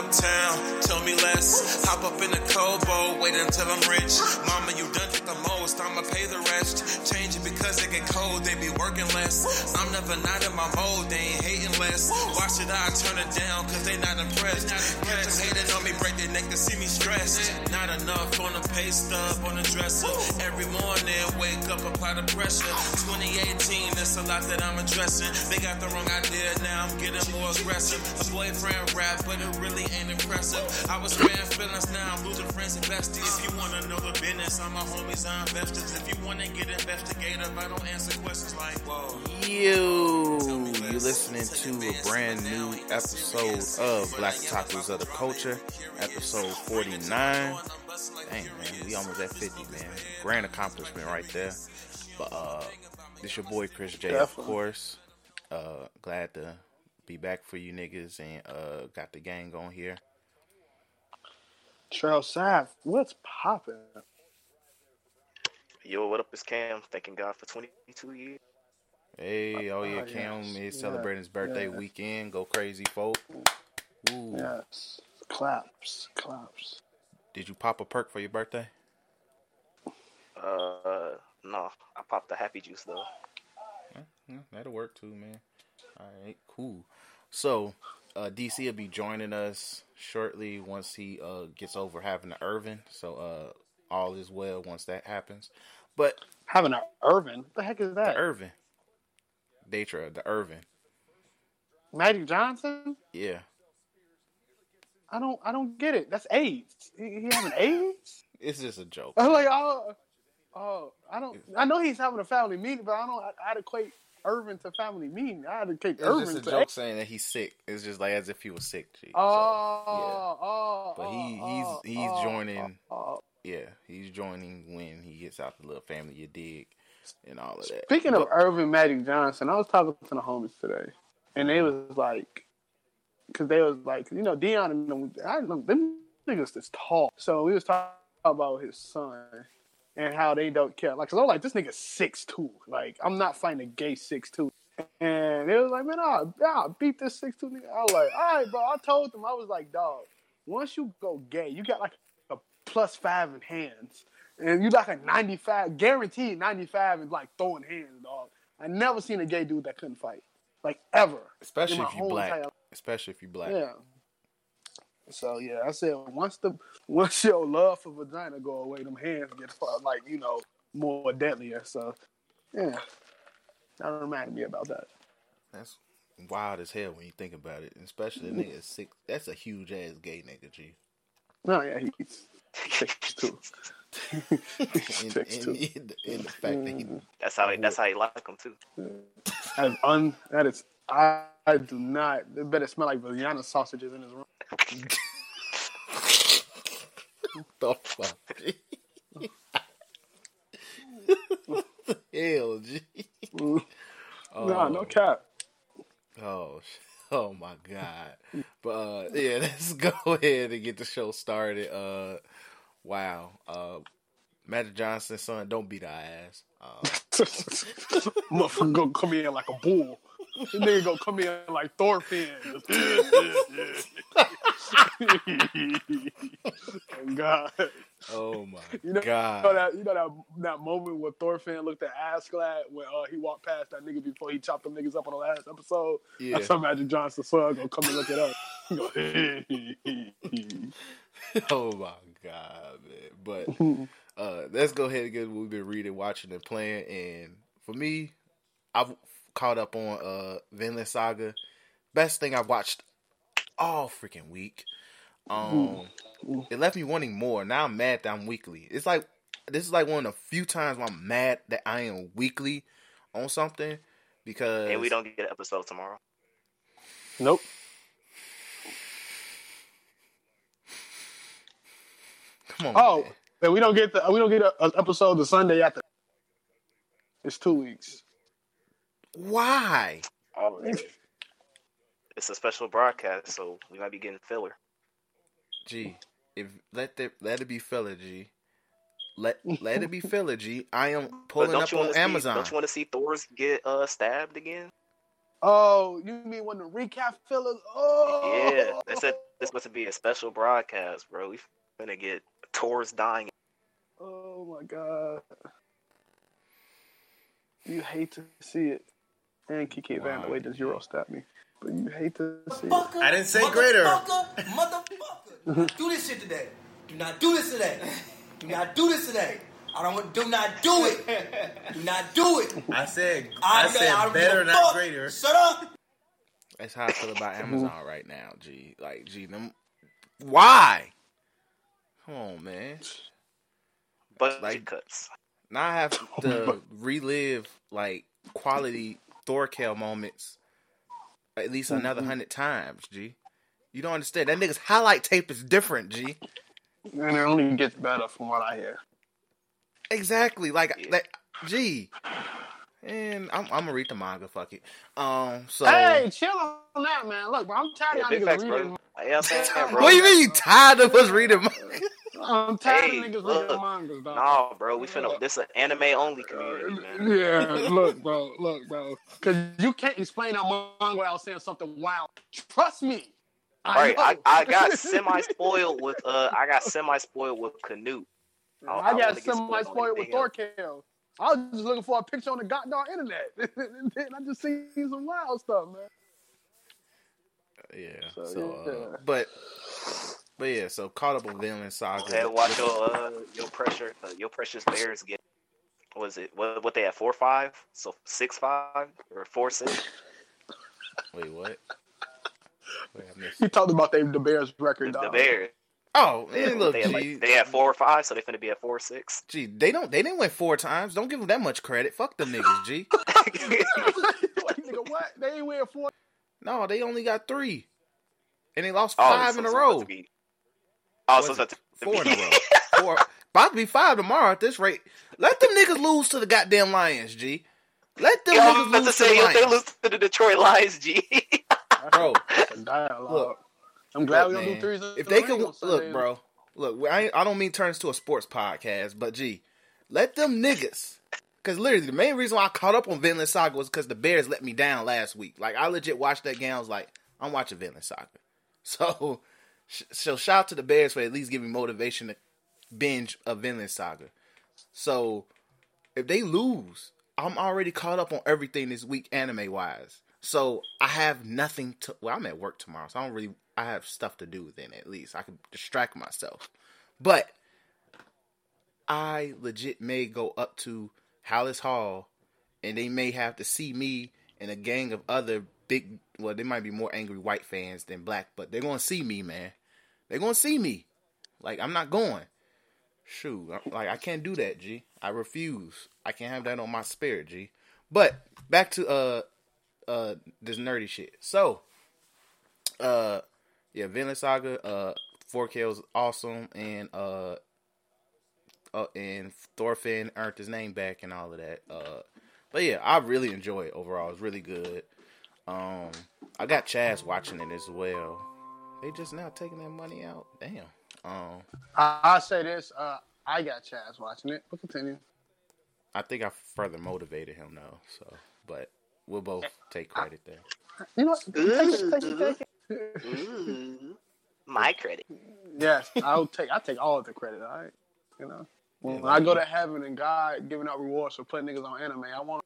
uptown, tell me less. Hop up in the Kobo, wait until I'm rich. Mama, you done the most, I'ma pay the rest. Change it because it get cold, they be working less. I'm never not in my mode, they ain't hating less. Why should I turn it down, cause they not impressed? Cats hating on me, break their neck to see me stressed. Not enough on the pay stub, on the dresser. Every morning, wake up, apply the pressure. 2018, there's a lot that I'm addressing. They got the wrong idea, now I'm getting more aggressive. A boyfriend rap, but it really ain't impressive. I was sparing feelings, now I'm losing friends and besties. If you wanna know the business, I'm my homies, I'm investors. If you wanna get investigative, I don't answer questions like, whoa. You, you listening to a brand new episode of Black Otakus of the Culture, episode 49. Dang, man, we almost at 50, man. Grand accomplishment right there. But, uh, this your boy Chris J, of course. Uh, glad to be back for you niggas and, uh, got the gang on here. Trail Sav, what's popping? Yo, what up? It's Cam. Thanking God for 22 years. Hey, oh yeah, Oh, Cam yes. is Yeah, celebrating his birthday yeah. weekend. Go crazy, folk. Ooh. Yes, claps, claps. Did you pop a perk for your birthday? Uh, no, I popped the happy juice though. Yeah, yeah, that'll work too, man. All right, cool. So, uh, DC will be joining us shortly once he uh, gets over having the Earvin. So, uh, all is well once that happens. But Having a Earvin, what the heck is the that? Earvin, Datra, the Earvin, Magic Johnson? yeah, I don't, I don't get it. That's AIDS. He, he having AIDS? it's just a joke. I'm like, oh, oh, I don't. I know he's having a family meeting, but I don't. I, I'd equate Earvin to family meeting. I'd equate It's Earvin just to a joke saying that he's sick. It's just like as if he was sick. Oh, So, yeah. oh, oh But he- oh, he's- he's oh, joining- oh. oh. Yeah, he's joining when he gets out the little family you dig and all of that. Speaking of But- Earvin Magic Johnson, I was talking to the homies today, and they was like, because they was like, you know, Dion and them, I know them niggas is tall. So we was talking about his son and how they don't care. Like, cause I was like, this nigga six two. Like, I'm not fighting a gay six two. And they was like, man, I'll, I'll beat this six two nigga. I was like, all right, bro. I told them, I was like, dog, once you go gay, you got like plus five in hands. And you like a 95, guaranteed 95 is like throwing hands, dog. I never seen a gay dude that couldn't fight. Like ever. especially if you black. entire- Especially if you black. Yeah. So yeah, I said once the once your love for vagina go away, them hands get like, you know, more deadlier. So yeah. That reminded me about that. That's wild as hell when you think about it. Especially the nigga six. That's a huge ass gay nigga, G. No, yeah, he's six two. in, Six in, in the, in the fact that he That's how. That's how he like them too. That is un that is I, I do not it better smell like vagina sausages in his room. the fuck. Hell, G. Mm. Oh, Nah, no cap. Oh, sh- oh my god. But uh, yeah, let's go ahead and get the show started. Uh, wow. Uh, Magic Johnson's son, don't beat our ass. Uh, Motherfucker gonna come in like a bull. This nigga gonna come in like Thorfinn. Oh God. oh my You know, god. you know that you know that that moment where Thorfinn looked at Askeladd when uh, he walked past that nigga before he chopped them niggas up on the last episode. Yeah. That's how Magic Johnson's son gonna come and look it up. Oh my god, man. But uh, let's go ahead and get what we've been reading, watching, and playing. And for me, I've caught up on uh Vinland Saga. Best thing I've watched all freaking week. Um, it left me wanting more. Now I'm mad that I'm weekly. It's like this is like one of the few times where I'm mad that I am weekly on something because And we don't get an episode tomorrow. nope. Come on, Oh, man. and we don't get the we don't get an episode the Sunday after. It's two weeks. why? Oh, it's a special broadcast, so we might be getting filler. G, if let the let it be filler, G. Let let it be filler, G. I am pulling up on want see? Amazon. Don't you want to see Thor's get uh stabbed again? Oh, you mean when the recap fillers? Oh, Yeah, they said this must be a special broadcast, bro. We finna get Thors dying. Oh my god. You hate to see it. And Kiki Van the way does Euro stab me. But you hate to see it. I didn't say greater. Motherfucker, motherfucker. Do this shit today. Do not do this today. Do not do this today. I don't want. Do not do it. Do not do it. I said I, I said don't better, give a not fuck. greater. Shut up. That's how I feel about Amazon right now, G. Like, G, them. Why? Come on, man. Budget Like- cuts. Now I have to relive like quality Thorkel moments at least another hundred times, G. You don't understand. That nigga's highlight tape is different, G. And it only gets better from what I hear. Exactly. Like Yeah. that G. And I'm, I'm gonna read the manga, fuck it. Um so Hey, chill on that, man. Look, bro, I'm tired Yeah, of y'all facts, niggas bro. reading. Yeah, saying, bro. What do you mean you tired of us reading manga? I'm tired Hey, of niggas look. reading mangas, dog. Nah, bro. We finna. This is an anime only community, man. Yeah, look, bro, look, bro. Because you can't explain a manga without saying something wild. Trust me. All right, I. I got semi spoiled with uh I got semi spoiled with Canute. I- I I got semi spoiled with anything. Thorkel. I was just looking for a picture on the goddamn internet. and then I just seen some wild stuff, man. Yeah. So, So, yeah. uh, but but yeah, so caught up with Vinland Saga. Hey, watch your uh your pressure uh, your precious bears get. Was it what? What they at four five? So six five or four six? Wait, what? Wait, I missed talked about they, the Bears record, The dog. Bears. Oh, man, look, they, G, had like, they had four or five, so they finna be at four or six. Gee, they don't, they didn't win four times. Don't give them that much credit. Fuck them niggas, G. Wait, nigga, what? They ain't win four. No, they only got three, and they lost Oh, five so in a it's row. supposed to be- Oh, so Was it's it supposed to Four in a be- row. Four, about to be five tomorrow at this rate. Let them niggas lose to the goddamn Lions, G. Let them Yo, niggas was about to lose to the if they lose to the Detroit Lions, G. bro. Dialogue. Look. I'm glad Look, we don't do threes. If they ring can look, bro. Look, I, I don't mean turn this to a sports podcast, but G, let them niggas. Because literally, the main reason why I caught up on Vinland Saga was because the Bears let me down last week. Like, I legit watched that game. I was like, I'm watching Vinland Saga. So, sh- so shout out to the Bears for at least giving motivation to binge a Vinland Saga. So, if they lose, I'm already caught up on everything this week, anime wise. So I have nothing to. Well, I'm at work tomorrow, so I don't really. I have stuff to do then. At least I can distract myself. But I legit may go up to Halas Hall, and they may have to see me and a gang of other big. Well, they might be more angry white fans than black, but they're gonna see me, man. They're gonna see me. Like I'm not going. Shoot, like I can't do that, G. I refuse. I can't have that on my spirit, G. But back to uh uh this nerdy shit. So, uh, yeah, Vinland Saga, uh, 4K's awesome, and uh, uh, and Thorfinn earned his name back and all of that. Uh, but yeah, I really enjoy it overall. It's really good. Um, I got Chaz watching it as well. They just now taking that money out. Damn. Um, I, I'll say this. Uh, I got Chaz watching it, but continue. I think I further motivated him though. So, but we'll both take credit there. You know what? Take it, take it, take it. Ooh, my credit. Yes, I'll take. I take all of the credit. All right, you know. When Yeah, I go to heaven and God giving out rewards for putting niggas on anime, I want.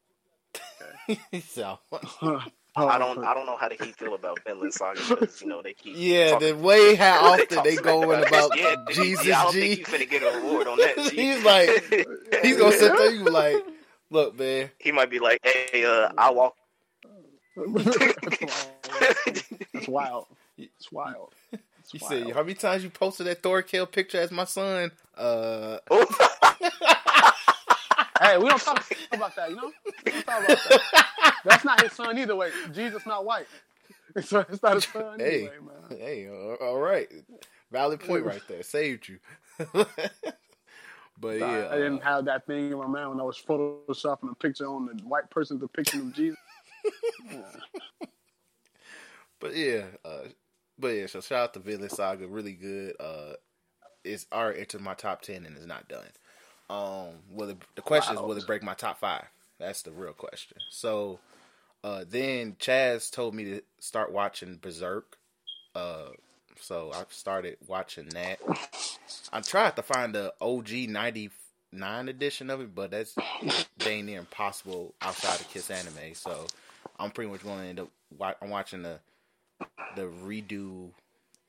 so, I don't. I don't know how the Heat feel about Vinland Saga because you know they keep. yeah, talking- the way how often talk they smack going about yeah, Jesus yeah, I don't G. think he's finna get a reward on that. G. He's like- He's gonna sit there. You like, look, man. he might be like, "Hey, uh, I walk." It's wild. It's wild. It's You wild. said how many times you posted that Thorkel picture as my son? Uh, Hey, we don't talk about that, you know? We don't talk about that. That's not his son either way. Jesus not white. So it's not his son hey, anyway, man. hey, all right, valid point right there. Saved you. but yeah, I didn't uh, have that thing in my mind when I was photoshopping a picture on the white person's depiction of Jesus. but yeah, uh, but yeah. So shout out to Vinland Saga, really good. Uh, it's already entered my top ten and it's not done. Um, will it, the question is, will it break my top five? That's the real question. So, uh, then Chaz told me to start watching Berserk. Uh, so I started watching that. I tried to find the OG '99 edition of it, but that's dang near impossible outside of Kiss Anime. So I'm pretty much going to end up. I'm watching the the redo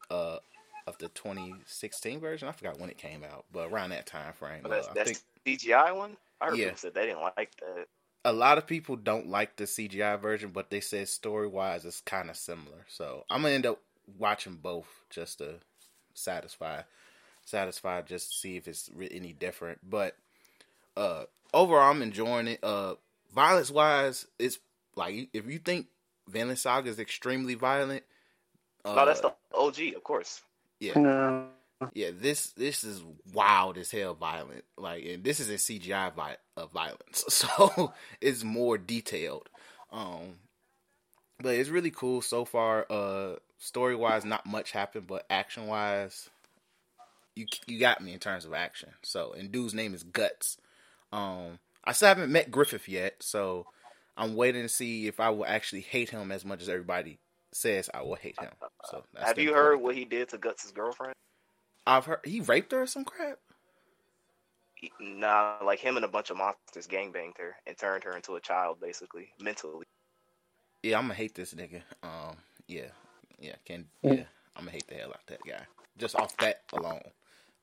uh, of the 2016 version. I forgot when it came out, but around that time frame. But that's uh, I that's think CGI one. I heard Yeah. people said they didn't like that. a lot of people don't like the CGI version, but they said story wise it's kind of similar. So I'm gonna end up watching both just to satisfy, satisfy, just to see if it's any different. But uh, overall, I'm enjoying it. Uh, violence wise, it's like if you think Vinland Saga is extremely violent. Uh, no, that's the OG, of course. Yeah Yeah. yeah, this this is wild as hell violent. Like, and this is a CGI vi- of violence, so it's more detailed. Um, but it's really cool so far. Uh, story wise, not much happened, but action wise, you you got me in terms of action. So, and dude's name is Guts. Um, I still haven't met Griffith yet, so I'm waiting to see if I will actually hate him as much as everybody says I will hate him. So, that's Have you important heard what he did to Guts' girlfriend? I've heard he raped her or some crap. He- Nah, like him and a bunch of monsters gangbanged her and turned her into a child, basically, mentally. Yeah, I'm gonna hate this nigga. Um, yeah, yeah, can yeah, I'm gonna hate the hell out that guy just off that alone.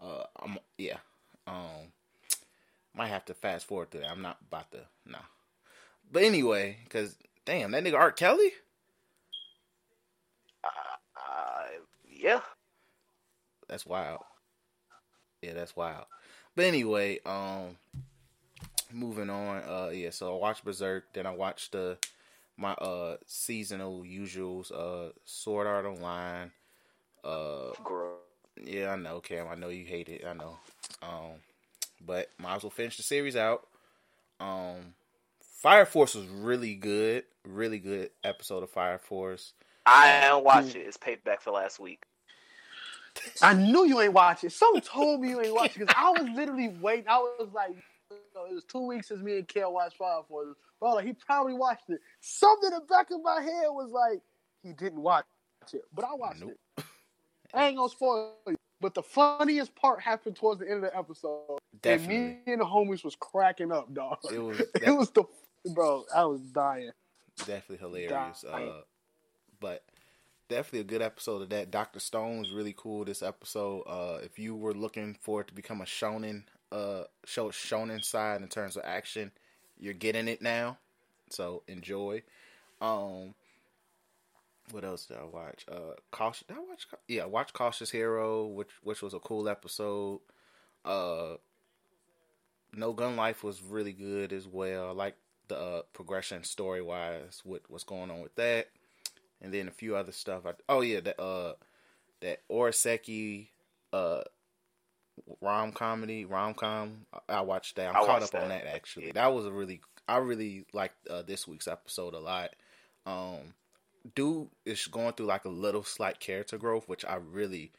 Uh, I'm yeah, um, might have to fast forward to that. I'm not about to nah. But anyway, cause damn that nigga R. Kelly. Uh, yeah. That's wild. Yeah, that's wild. But anyway, um, moving on. Uh, yeah, so I watched Berserk. Then I watched the my uh seasonal usuals. Uh, Sword Art Online. Uh, yeah, I know, Cam. I know you hate it. I know. Um, but might as well finish the series out. Um, Fire Force was really good. Really good episode of Fire Force. I don't watch it. It's payback for last week. I knew you ain't watch it. Someone told me you ain't watch it because I was literally waiting. I was like, you know, it was two weeks since me and Kale watched Fire Force. Bro, like, he probably watched it. Something in the back of my head was like, he didn't watch it, but I watched Nope. it. I ain't gonna spoil you. But the funniest part happened towards the end of the episode. Definitely. And me and the homies was cracking up, dog. It was it was the bro. I was dying. definitely hilarious. Dying. Uh, but definitely a good episode of that. Doctor Stone was really cool this episode. Uh, if you were looking for it to become a shonen, uh, show shonen side in terms of action, you're getting it now. So enjoy. Um, what else did I watch? Uh, cautious. Did I watch? Yeah, I watched Cautious Hero, which which was a cool episode. Uh, No Gun Life was really good as well. I like the uh, progression story wise, what what's going on with that, and then a few other stuff. I, oh yeah, that uh that Oresuki uh rom comedy rom com. I, I watched that. I'm I caught up on that. that actually. Yeah. That was a really I really liked uh, this week's episode a lot. Um, dude is going through like a little slight character growth, which I really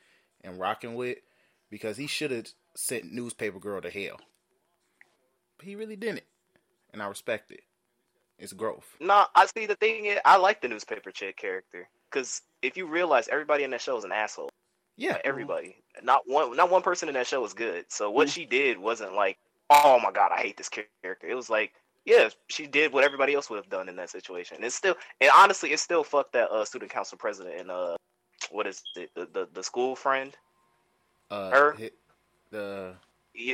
am rocking with because he should have sent newspaper girl to hell, but he really didn't, and I respect it. It's growth. No, I see. The thing is, I like the newspaper chick character because if you realize everybody in that show is an asshole. Yeah, Like, everybody, not one, not one person in that show was good. So what she did wasn't like, oh my god, I hate this character. It was like, yeah, she did what everybody else would have done in that situation. It's still, and honestly, it's still fuck that uh, student council president and uh, what is it, the the, the school friend, uh, her? the Yeah,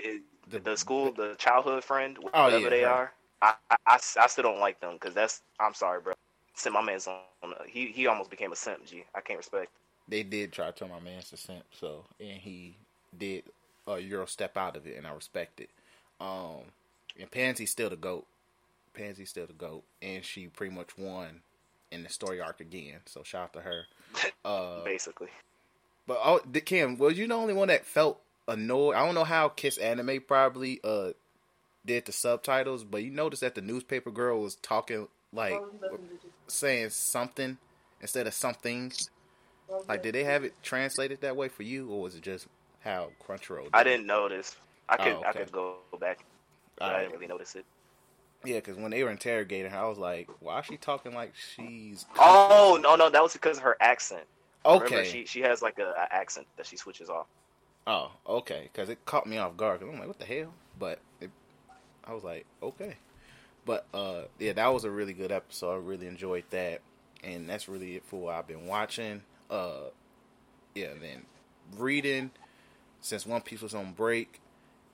The- the, school, the childhood friend, Oh, whatever yeah, they her. are. I, I, I, I still don't like them because that's. I'm sorry, bro. Sent my man's on. He he almost became a simp. G. I can't respect. they did try to turn my man to simp, so and he did a Euro step out of it, and I respect it. Um, and Pansy's still the goat. Pansy's still the goat, and she pretty much won in the story arc again. So shout out to her. Uh, Basically, but oh, Kim, was you the only one that felt annoyed? I don't know how Kiss Anime probably uh did the subtitles, but you notice that the newspaper girl was talking like saying something instead of something. Like, did they have it translated that way for you, or was it just how Crunchyroll? Did I didn't notice. I could Oh, I could go back. But I didn't really notice it. Yeah, because when they were interrogating her, I was like, "Why is she talking like she's?" Oh no no, that was because of her accent. Remember, Okay. she she has like a, a accent that she switches off. Oh, okay. Because it caught me off guard. Cause I'm like, what the hell? But it, I was like, okay. But uh, yeah, that was a really good episode. I really enjoyed that, and that's really it for what I've been watching. Uh, yeah, then reading since One Piece was on break,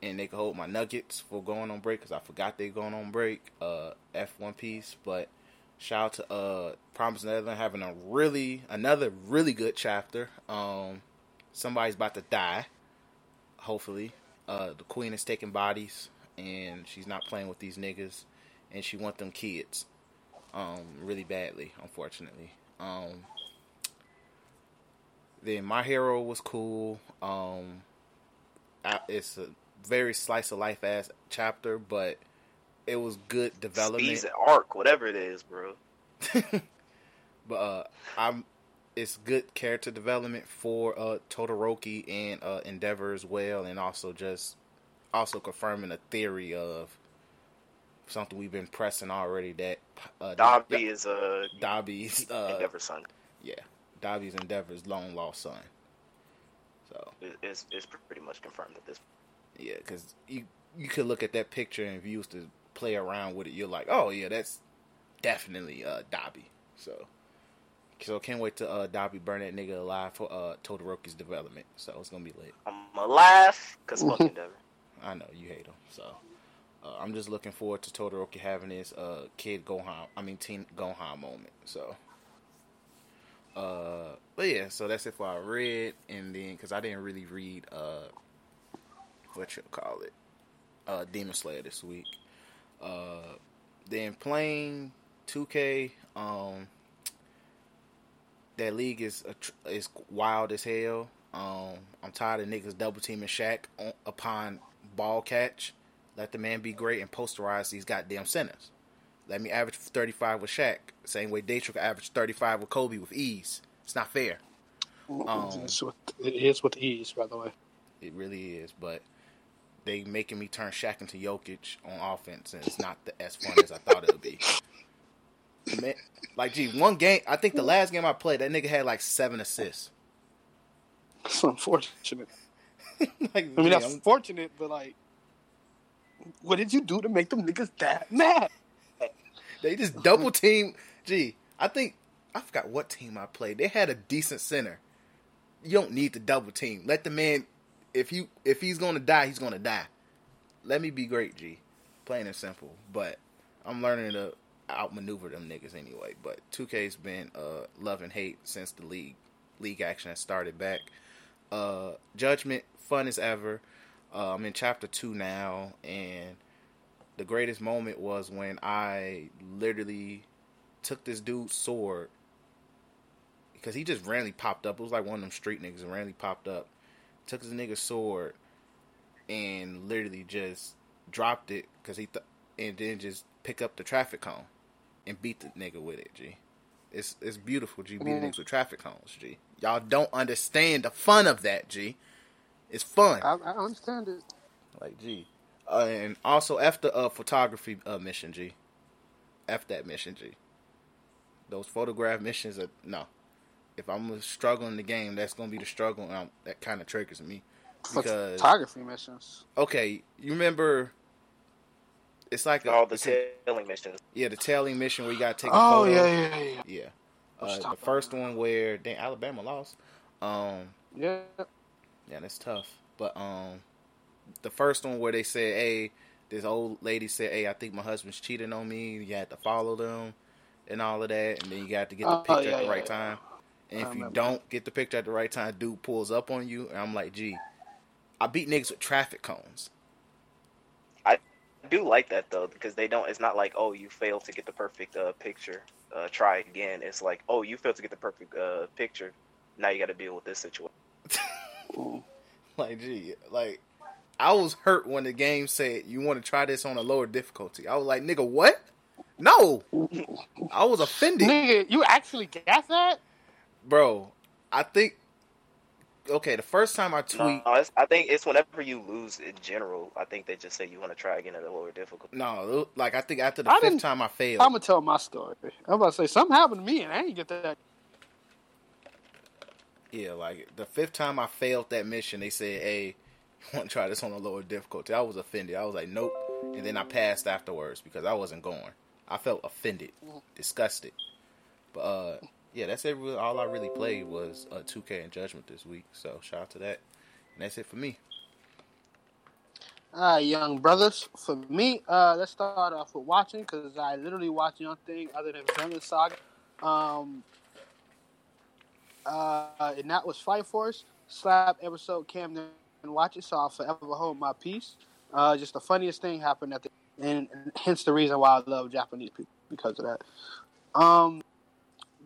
and they could hold my nuggets for going on break because I forgot they going on break. Uh, F One Piece, but shout out to uh Promise Neverland having a really another really good chapter. Um, somebody's about to die. Hopefully, uh, the queen is taking bodies, and she's not playing with these niggas, and she want them kids, um, really badly, unfortunately. Um, then my hero was cool. Um, I, it's a very slice of life ass chapter, but it was good development. Season arc, whatever it is, bro. but uh, I'm it's good character development for uh Todoroki and uh Endeavor as well, and also just also confirming a theory of something we've been pressing already that uh, Dabi is a Dabi's uh Endeavor son. yeah Dabi's Endeavor's long lost son. So It's it's pretty much confirmed at this. Point. yeah, because you you could look at that picture and if you used to play around with it, you're like, oh yeah, that's definitely uh Dabi. So so can't wait to uh Dabi burn that nigga alive for uh Todoroki's development. So it's gonna be lit. I'm gonna laugh because fuck Endeavor. I know you hate him, so uh, I'm just looking forward to Todoroki having his uh kid Gohan, I mean teen Gohan moment. So. Uh, but yeah, so that's it for I read, and then because I didn't really read uh, what you call it, uh, Demon Slayer this week. Uh, then playing 2K, um, that league is is wild as hell. Um, I'm tired of niggas double teaming Shaq on, upon ball catch. Let the man be great and posterize these goddamn centers. Let me average 35 with Shaq, same way Daytro can average 35 with Kobe with ease. It's not fair. Um, it's with, it is with ease, by the way. It really is, but they making me turn Shaq into Jokic on offense, and it's not the, as fun as I thought it would be. Man, like, gee, one game. I think the last game I played, that nigga had like seven assists. It's unfortunate. like, I mean, that's I'm- fortunate, but like, what did you do to make them niggas that mad? They just double team. Gee, I think I forgot what team I played. They had a decent center. You don't need to double team. Let the man. If you if he's gonna die, he's gonna die. Let me be great, G. Plain and simple. But I'm learning to outmaneuver them niggas anyway. But 2K's been uh, love and hate since the league league action has started back. Uh, Judgment, fun as ever. Uh, I'm in chapter two now, and the greatest moment was when I literally took this dude's sword because he just randomly popped up. It was like one of them street niggas and randomly popped up. Took his nigga's sword and literally just dropped it because he th- and then just pick up the traffic cone and beat the nigga with it. G, it's it's beautiful. G, beating Mhm. niggas with traffic cones. G, y'all don't understand the fun of that. G, it's fun. I, I understand it. Like, G. Uh, and also, after uh, photography uh, mission, G. F that mission, G. Those photograph missions are no. If I'm gonna in the game, that's gonna be the struggle, and I'm, that kind of triggers me. Because Photography missions. okay, you remember? It's like a, All the tailing missions. yeah, the tailing mission where you gotta take a Oh photo. yeah, yeah, yeah, yeah. Uh, the first one where dang, Alabama lost. Um, yeah. Yeah, that's tough. But um, the first one where they said, "Hey, this old lady said, hey, I think my husband's cheating on me. You had to follow them and all of that, and then you got to get the Oh, picture yeah, at the yeah, right yeah. time. And I if you don't get the picture at the right time, dude pulls up on you, and I'm like, gee, I beat niggas with traffic cones. I do like that though because they don't. It's not like oh you failed to get the perfect uh, picture. Uh, try again. It's like oh you failed to get the perfect uh, picture. Now you got to deal with this situation. Like, gee, like I was hurt when the game said you want to try this on a lower difficulty. I was like, nigga, what? No, I was offended. Nigga, you actually got that? bro. I think okay. The first time I tweet, it's, I think it's whenever you lose in general. I think they just say you want to try again at a lower difficulty. no, like I think after the I fifth time I failed, I'm gonna tell my story. I'm about to say something happened to me and I ain't get that. Yeah, like the fifth time I failed that mission, they said, "Hey, you want to try this on a lower difficulty?" I was offended. I was like, "Nope," and then I passed afterwards because I wasn't going. I felt offended, disgusted. But uh, yeah, that's it. All I really played was uh, 2K and Judgment this week. So shout out to that. And that's it for me. Right, young brothers. For me, uh, let's start off with watching because I literally watch nothing other than Vinland Saga. Um, uh, and that was Fire Force. Slap episode Camden, didn't watch it, so I'll forever hold my peace. Uh, just the funniest thing happened at the and, and hence the reason why I love Japanese people because of that. Um,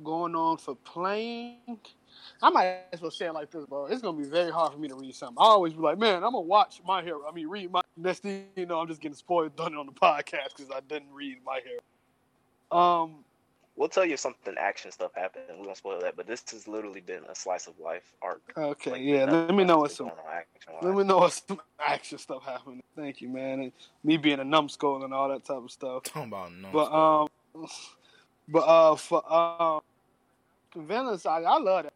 going on for playing. I might as well say it like this, bro. It's gonna be very hard for me to read something. I always be like, man, I'm gonna watch my hero. I mean, read my. Next thing you know, I'm just getting spoiled done on the podcast because I didn't read my hero. Um, We'll tell you if something action stuff happened. We won't spoil that, but this has literally been a slice of life arc. okay, Like, yeah. Let me know else what is some. going on. Let me know what some action stuff happened. Thank you, man. And me being a numbskull and all that type of stuff. Talking about no. But um, but uh, for um, Vinland Saga, I love it.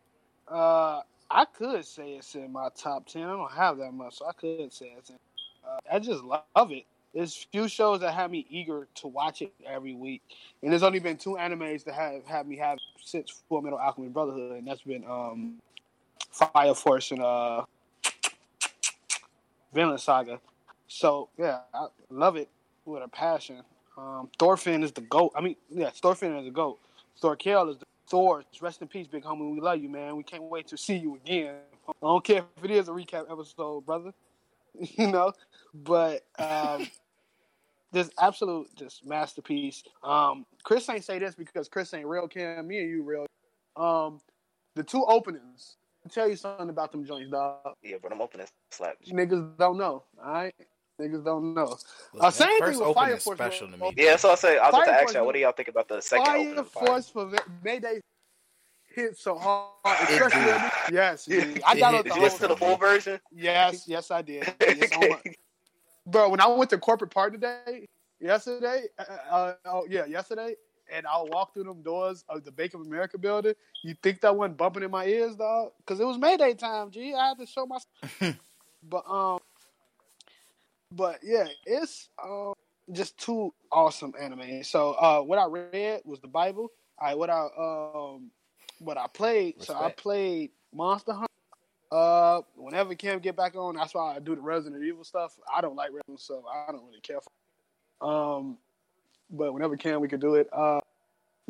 Uh, I could say it's in my top ten. I don't have that much, so I could say it's in. Uh, I just love it. There's few shows that have me eager to watch it every week, and there's only been two animes that have had me have since Full Metal Alchemist Brotherhood, and that's been um, Fire Force and uh, Vinland Saga. So yeah, I love it with a passion. Um, Thorfinn is the goat. I mean, yeah, Thorfinn is the goat. Thorkel is the Thor. Rest in peace, big homie. We love you, man. We can't wait to see you again. I don't care if it is a recap episode, brother. you know, but um, this absolute just masterpiece. Um, Chris ain't say this because Chris ain't real. Cam, me and you real. Um, the two openings. I'll tell you something about them joints, dog. Yeah, but I'm opening slap. Niggas don't know. All right, niggas don't know. Look, uh, same first thing with opening Fire is Force, special to me. Yeah, so I say I was about to Fire ask y'all, what do y'all think about the second Fire opening? of Force for Mayday hit so hard. It Especially yes, Yeah. dude. I It got hit the Did you whole listen to the full version? Yes, yes, I did. Yes, oh my- Bro, when I went to corporate part today, yesterday, uh, uh, oh yeah, yesterday, and I walked through them doors of the Bank of America building, you think that wasn't bumping in my ears, dog? Because it was Mayday time, G. I had to show my. but um, but yeah, it's um just two awesome anime. So uh, what I read was the Bible. I what I um, what I played. So I played Monster Hunter. Uh, whenever Cam get back on, that's why I do the Resident Evil stuff. I don't like Resident, so I don't really care. For um, but whenever Cam, we could do it. Uh,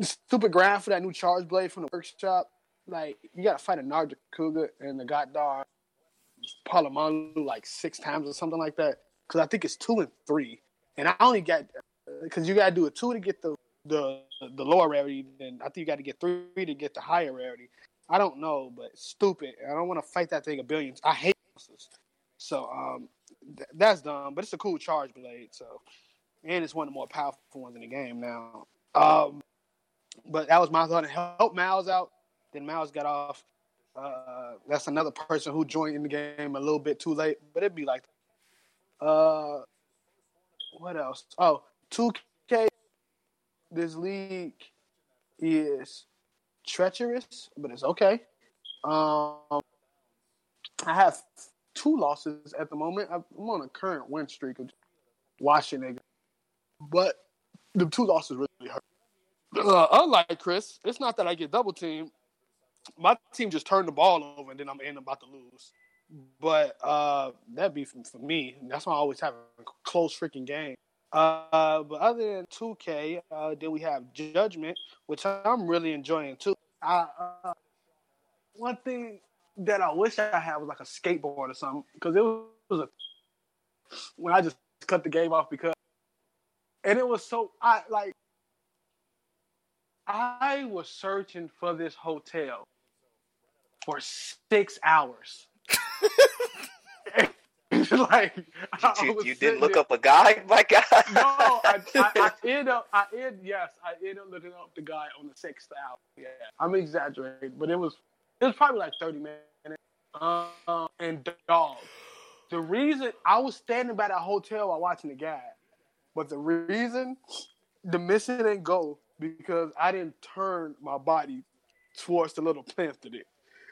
stupid grind for that new Charge Blade from the workshop. Like you gotta fight a Nargacuga and the goddamn Palamalu like six times or something like that. Because I think it's two and three, and I only got because you gotta do a two to get the the the lower rarity, and I think you got to get three to get the higher rarity. I don't know, but stupid. I don't want to fight that thing a billion. I hate monsters. So um, th- that's dumb. But it's a cool charge blade. So and it's one of the more powerful ones in the game now. Um, but that was my thought. Help Miles out. Then Miles got off. Uh, that's another person who joined in the game a little bit too late. But it'd be like, uh, what else? Oh, 2K. This league is treacherous, but it's okay. Um, I have two losses at the moment. I'm on a current win streak of watching it, but the two losses really hurt. Uh, unlike Chris, it's not that I get double teamed. My team just turned the ball over, and then I'm in about to lose. But uh, that'd be for, for me. That's why I always have a close freaking game. Uh, but other than 2K, uh, then we have Judgment, which I'm really enjoying too. I, uh, one thing that I wish I had was like a skateboard or something, because it was, a when I just cut the game off because, and it was so I like I was searching for this hotel for six hours. like You, you didn't look there- up a guy, my God. no, I, I, I end up, I end, yes, I ended up looking up the guy on the sixth hour. Yeah, I'm exaggerating, but it was, it was probably like 30 minutes. Um, and dog, the reason I was standing by that hotel while watching the guy, but the reason the mission didn't go because I didn't turn my body towards the little plant that it.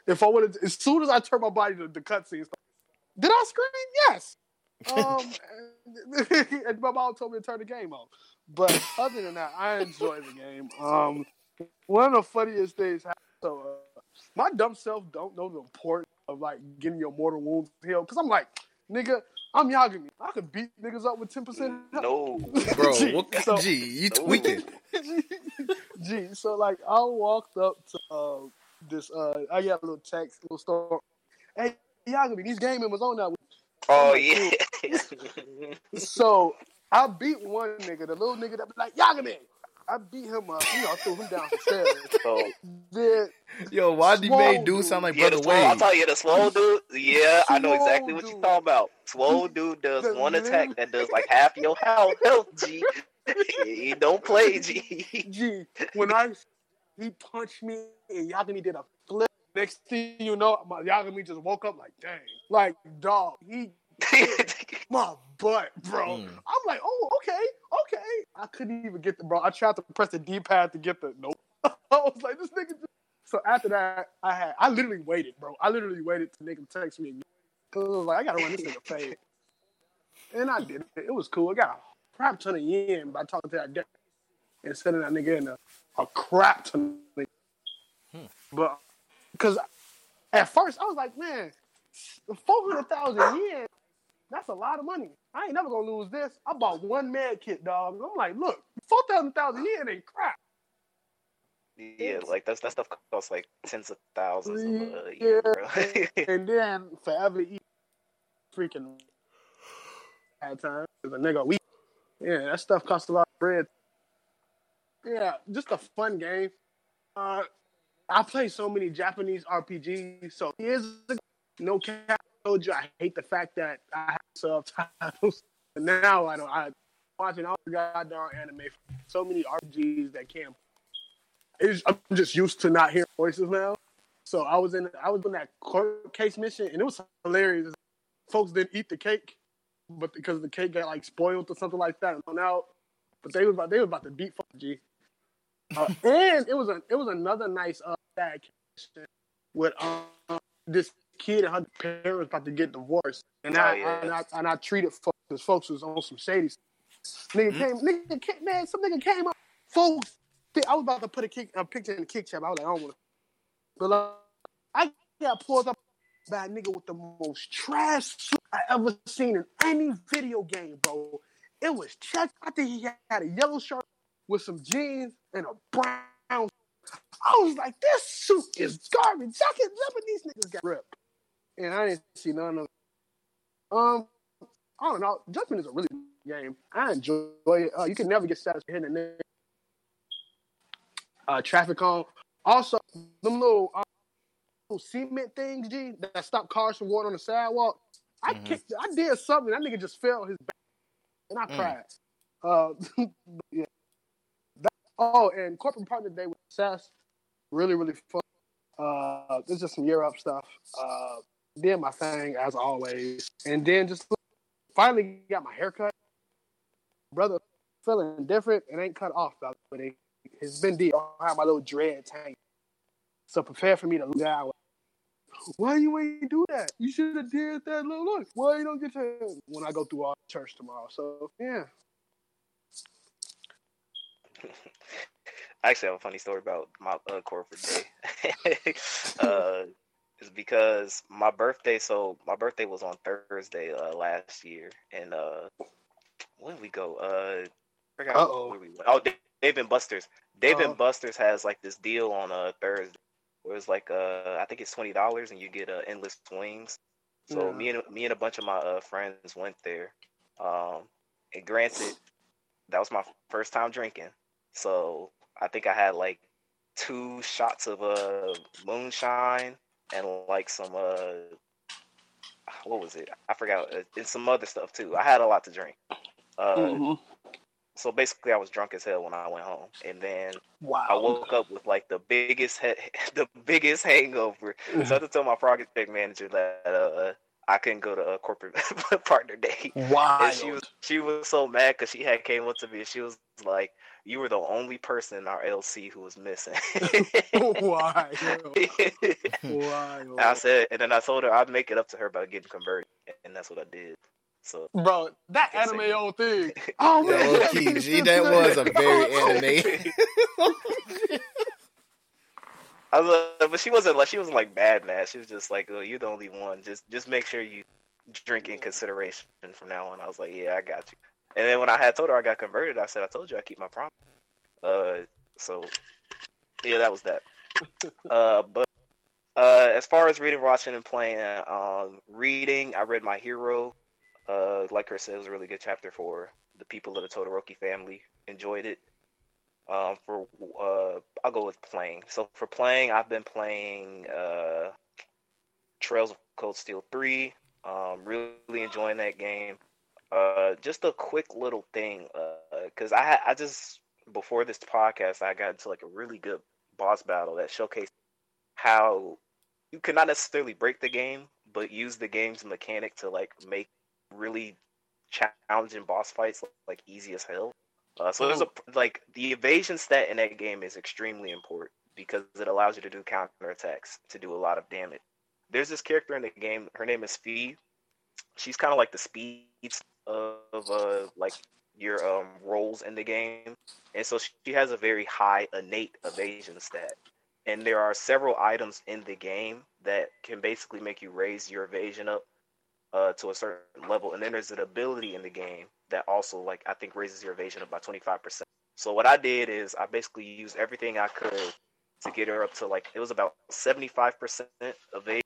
if I would have, as soon as I turned my body to the cutscene, did I scream? Yes. Um, and my mom told me to turn the game off. But other than that, I enjoy the game. Um, one of the funniest things. Happened, So, uh, my dumb self don't know the importance of like getting your mortal wounds healed because I'm like, nigga, I'm Yagami. I could beat niggas up with ten percent. No, Bro, Gee, what, so- gee, you tweaking. Gee, so like I walked up to uh, this. Uh, I got a little text, little story. Hey, Yagami, these gaming was on that. week." oh yeah. So I beat one nigga, the little nigga that be like Yagami. I beat him up. You know, I threw him down the stairs. so Then Yo, why did Swole made dude dude. sound like yeah, the Brother swole, I'll tell you the swole dude. Yeah, I know exactly Swole what you're talking about. Swole dude does The one little- attack that does like half your health, health G. he don't play, G. G, when I he punched me and Yagami did a flip. Next thing you know, my Yagami just woke up like, dang, like dog. He my butt, bro. Mm. I'm like, oh, okay, okay. I couldn't even get the bro. I tried to press the D pad to get the nope. I was like, this nigga. Just... So after that, I had I literally waited, bro. I literally waited to nigga text me because I was like, I gotta run this nigga fade. And I did it. It was cool. I got a crap ton of yen by talking to that guy and sending that nigga in a, a crap ton of Hmm. But because at first I was like, man, four hundred thousand yen, that's a lot of money. I ain't never gonna lose this. I bought one med kit, dog. I'm like, look, four thousand thousand yen ain't crap. Yeah, like that's that stuff costs like tens of thousands of a Yeah. and then forever eat freaking at times as a nigga we yeah that stuff costs a lot of bread yeah just a fun game uh i play so many japanese rpgs so here's the no cap I told you i hate the fact that i have subtitles and now i don't i watching all the goddamn anime so many rpgs that can't i'm just used to not hearing voices now so I was in I was in that court case mission, and it was hilarious. Folks didn't eat the cake, but because the cake got like spoiled or something like that, and out. But they was about they was about to beat G. Uh, and it was a it was another nice uh mission with um this kid and her parents about to get divorced, and I, Oh, yeah. and I and I treated folks because folks was on some shady. Nigga came, nigga came, man, some nigga came up, folks. I was about to put a kick a picture in the kick chat. I was like, I don't want to. But like, I got pulled up by a nigga with the most trash suit I ever seen in any video game, bro. It was check. I think he had a yellow shirt with some jeans and a brown. I was like, this suit is garbage. I can some of these niggas got ripped. And I didn't see none of. Um, I don't know. Judgment is a really good game. I enjoy it. Uh, you can never get satisfied hitting a. Uh, traffic on. Also, them little, uh, little cement things, G, that stop cars from going on the sidewalk. I Mhm. kicked, I did something. That nigga just fell his back, and I Mm. cried. Uh, yeah. Oh, and corporate partner day with Sass, really, really fun. Uh, there's just some year up stuff. Uh, did my thing as always, and then just finally got my hair cut. Brother, feeling different. It ain't cut off, but it, it's been deep. I have my little dreads hanging. So prepare for me to lose out. Why you ain't do that? You should have did that little look. Why you don't get to when I go through all church tomorrow? So yeah. I actually have a funny story about my uh, corporate day. uh, it's because my birthday. So my birthday was on Thursday uh, last year, and uh, when we go? Uh, I forgot Uh-oh. where we went. Oh, Da- Dave and Buster's. Dave Uh-huh. and Buster's has like this deal on a Thursday where it's like uh, I think it's twenty dollars and you get uh, endless wings. So Yeah. me and me and a bunch of my uh, friends went there. Um, and granted, that was my first time drinking. So I think I had like two shots of uh moonshine and like some uh what was it? I forgot. Uh, and some other stuff too. I had a lot to drink. Uh, Mhm. So basically, I was drunk as hell when I went home, and then Wow. I woke up with like the biggest he- the biggest hangover. So I had to tell my project manager that uh, I couldn't go to a corporate partner day. Wow. She was she was so mad because she had came up to me and she was like, you were the only person in our LC who was missing. Why? Why? I said, and then I told her I'd make it up to her by getting converted, and that's what I did. So, bro, that Can't say anime old thing. Oh Yeah, man, low-key, G, that was a very anime. I was, uh, but she wasn't like she wasn't like bad mad. She was just like, "Oh, you're the only one. Just just make sure you drink in consideration from now on." I was like, "Yeah, I got you." And then when I had told her I got converted, I said, "I told you I keep my promise." Uh, so yeah, that was that. Uh, but uh, as far as reading, watching, and playing, um, reading, I read My Hero. Uh, like Chris said, it was a really good chapter for the people of the Todoroki family. Enjoyed it. Um, for uh, I'll go with playing. So for playing, I've been playing uh, Trails of Cold Steel three. Um, really enjoying that game. Uh, just a quick little thing, because I I just before this podcast I got into like a really good boss battle that showcased how you could not necessarily break the game, but use the game's mechanic to like make really challenging boss fights like easy as hell. Uh, so there's a like the evasion stat in that game is extremely important because it allows you to do counterattacks to do a lot of damage. There's this character in the game. Her name is Fie. She's kind of like the speed of uh like your um roles in the game, and so she has a very high innate evasion stat. And there are several items in the game that can basically make you raise your evasion up uh, to a certain level. And then there's an ability in the game that also, like, I think raises your evasion up by 25%. So what I did is I basically used everything I could to get her up to like it was about 75% evasion.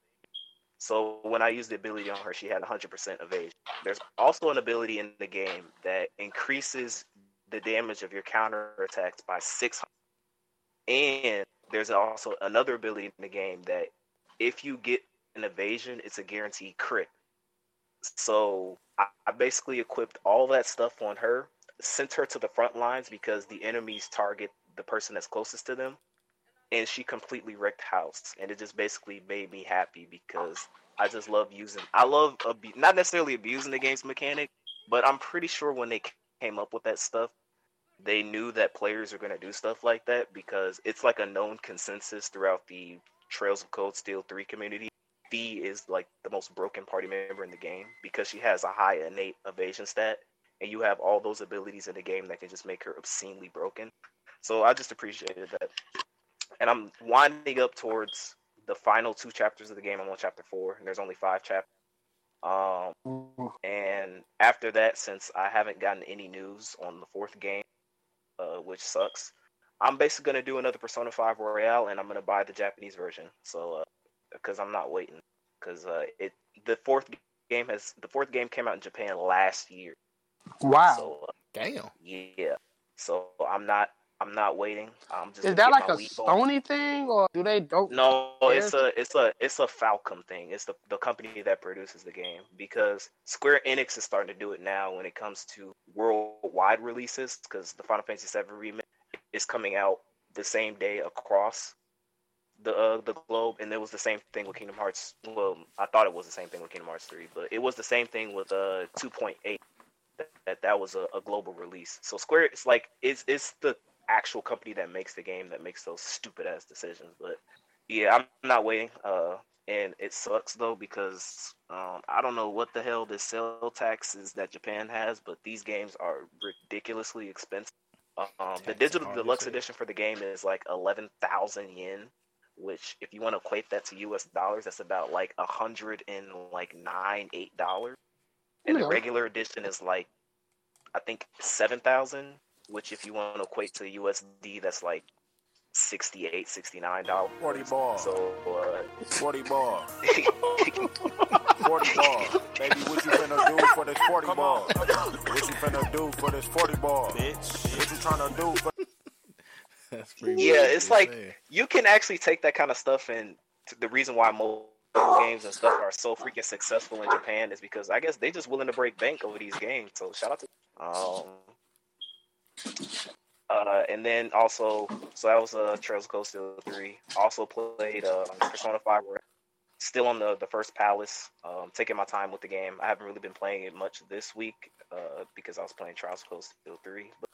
So when I used the ability on her, she had 100% evasion. There's also an ability in the game that increases the damage of your counter attacks by 600. And there's also another ability in the game that if you get an evasion, it's a guaranteed crit. So I, I basically equipped all that stuff on her, sent her to the front lines because the enemies target the person that's closest to them, and she completely wrecked house. And it just basically made me happy because I just love using. I love abu- not necessarily abusing the game's mechanic, but I'm pretty sure when they came up with that stuff, they knew that players are going to do stuff like that because it's like a known consensus throughout the Trails of Cold Steel 3 community. Fie is like the most broken party member in the game because she has a high innate evasion stat, and you have all those abilities in the game that can just make her obscenely broken. So I just appreciated that. And I'm winding up towards the final two chapters of the game. I'm on chapter four, and there's only five chapters. Um, and after that, since I haven't gotten any news on the fourth game, uh, which sucks, I'm basically gonna do another Persona 5 Royal, and I'm gonna buy the Japanese version. So, because I'm not waiting, because uh, it the fourth game has the fourth game came out in Japan last year. Wow. So uh, Damn. yeah, so I'm not I'm not waiting. I'm just Is that like a. Sony thing, or do they don't? No, it's a it's a it's a Falcom thing. It's the the company that produces the game because Square Enix is starting to do it now when it comes to worldwide releases because the Final Fantasy VII remake is coming out the same day across the uh, the globe, and it was the same thing with Kingdom Hearts. Well, I thought it was the same thing with Kingdom Hearts three, but it was the same thing with uh 2.8. That that, that was a, a global release. So Square, it's like it's it's the actual company that makes the game that makes those stupid ass decisions. But yeah, I'm not waiting. Uh, and it sucks though because um, I don't know what the hell this sale tax is that Japan has, but these games are ridiculously expensive. Um, the digital deluxe edition for the game is like eleven thousand yen, which if you want to equate that to U.S. dollars, that's about like a hundred and like nine eight dollars. And the regular edition is like I think seven thousand, which if you want to equate to USD, that's like 68 69 dollars. 40 ball. So uh, 40 ball. 40 ball. Baby, what you finna do for this 40 ball? What you finna do for this 40 ball? Bitch. What you tryna do for That's pretty Yeah, it's like- saying. you can actually take that kind of stuff and t- the reason why mobile games and stuff are so freaking successful in Japan is because I guess they're just willing to break bank over these games. So shout out to um uh and then also so that was uh Trails of Steel 3. Also played uh Persona 5 Still on the the first palace. Um taking my time with the game. I haven't really been playing it much this week uh because I was playing Trials of Cold Steel 3. But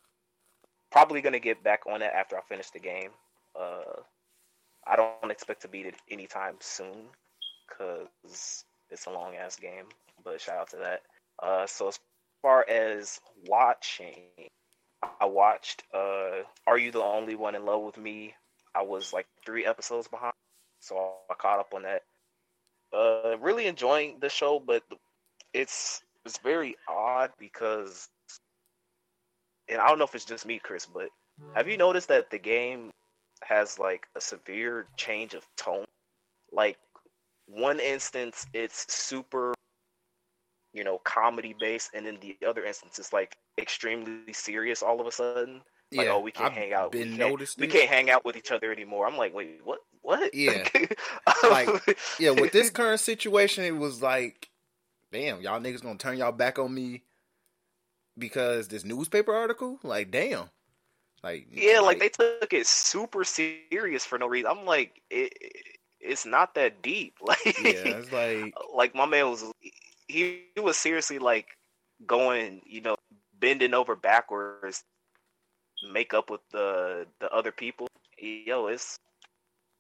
probably gonna get back on it after I finish the game. Uh, I don't expect to beat it anytime soon because it's a long ass game. But shout out to that. Uh, so as far as watching, I watched uh, "Are You the Only One in Love with Me?" I was like three episodes behind, so I caught up on that. Uh, really enjoying the show, but it's it's very odd because, and I don't know if it's just me, Chris, but have you noticed that the game has like a severe change of tone? Like one instance, it's super, you know, comedy based, and then the other instance is like extremely serious all of a sudden. Like, Yeah, oh, we can't I've hang out. been we can't, we can't hang out with each other anymore. I'm like, wait, what? What? Yeah. Like, Yeah, with this current situation, it was like, damn, y'all niggas gonna turn y'all back on me because this newspaper article? Like, damn. Like, Yeah, like they took it super serious for no reason. I'm like, it, it's not that deep. Like, yeah, it's like, like my man was, he, he was seriously like going, you know, bending over backwards, make up with the the other people. Yo, it's.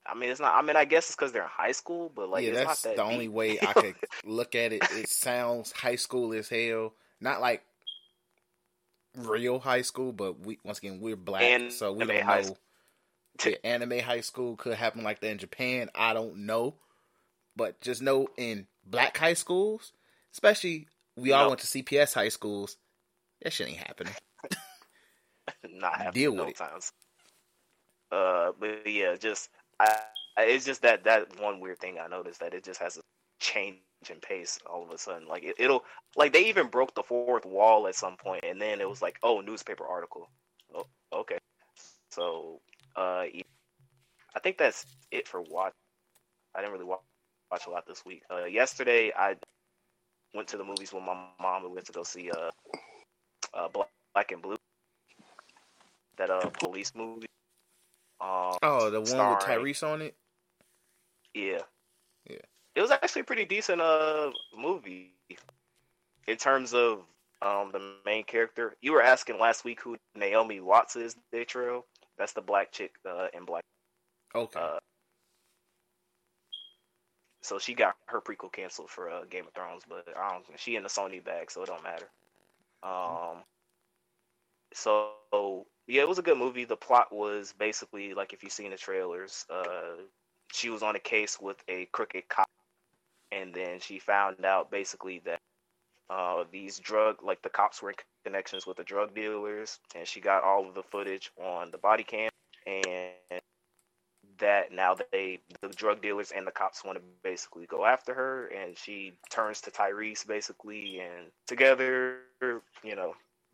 I mean, it's not. I mean, I guess it's because they're in high school, but like, yeah, it's that's not that the only way I could look at it. It sounds high school as hell. Not like real high school, but we once again we're black, Anime so we don't know. Yeah, anime high school could happen like that in Japan. I don't know, but just know in black high schools, especially we all No. went to CPS high schools. That shit ain't happening. not happening Deal no with it. times. Uh, but yeah, just I, I, it's just that that one weird thing I noticed that it just has a change in pace all of a sudden. Like it, it'll like they even broke the fourth wall at some point, and then it was like, oh, newspaper article. Oh, okay. So, uh, yeah. I think that's it for watch. I didn't really watch, watch a lot this week. Uh, yesterday I went to the movies with my mom. We went to go see uh, uh Black, Black and Blue, that uh police movie. Um, Oh, the one with Tyrese on it. yeah. Yeah. It was actually a pretty decent uh movie in terms of um the main character. You were asking last week who Naomi Watts is, Datro. That's the black chick uh in Black. Okay, Uh, so she got her prequel canceled for uh, Game of Thrones, but I don't. She in the Sony bag, so it don't matter. Um. So yeah, it was a good movie. The plot was basically like if you've seen the trailers, uh, she was on a case with a crooked cop, and then she found out basically that uh, these drug like the cops were in connections with the drug dealers, and she got all of the footage on the body cam, and that now they the drug dealers and the cops want to basically go after her and she turns to Tyrese basically and together you know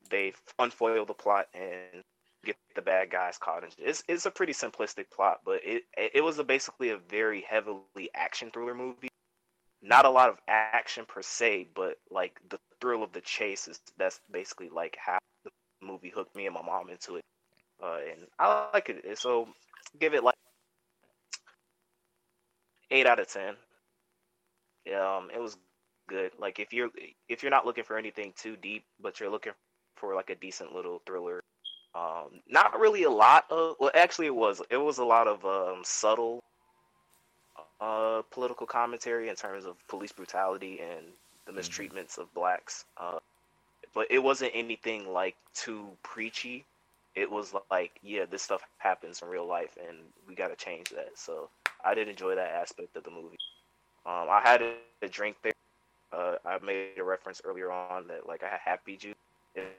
they unfoil the plot and get the bad guys caught and it's it's a pretty simplistic plot but it it was a basically a very heavily action thriller movie. Not a lot of action per se but like the thrill of the chase is that's basically like how the movie hooked me and my mom into it. Uh, and I like it. So give it like eight out of ten. Um, it was good. Like if you're if you're not looking for anything too deep, but you're looking for like a decent little thriller. Um, not really a lot of. Well, actually, it was. It was a lot of um, subtle uh, political commentary in terms of police brutality and the mistreatments of blacks. Uh, but it wasn't anything like too preachy. It was like, yeah, this stuff happens in real life, and we got to change that. So I did enjoy that aspect of the movie. Um, I had a, a drink there. Uh, I made a reference earlier on that like I had happy juice.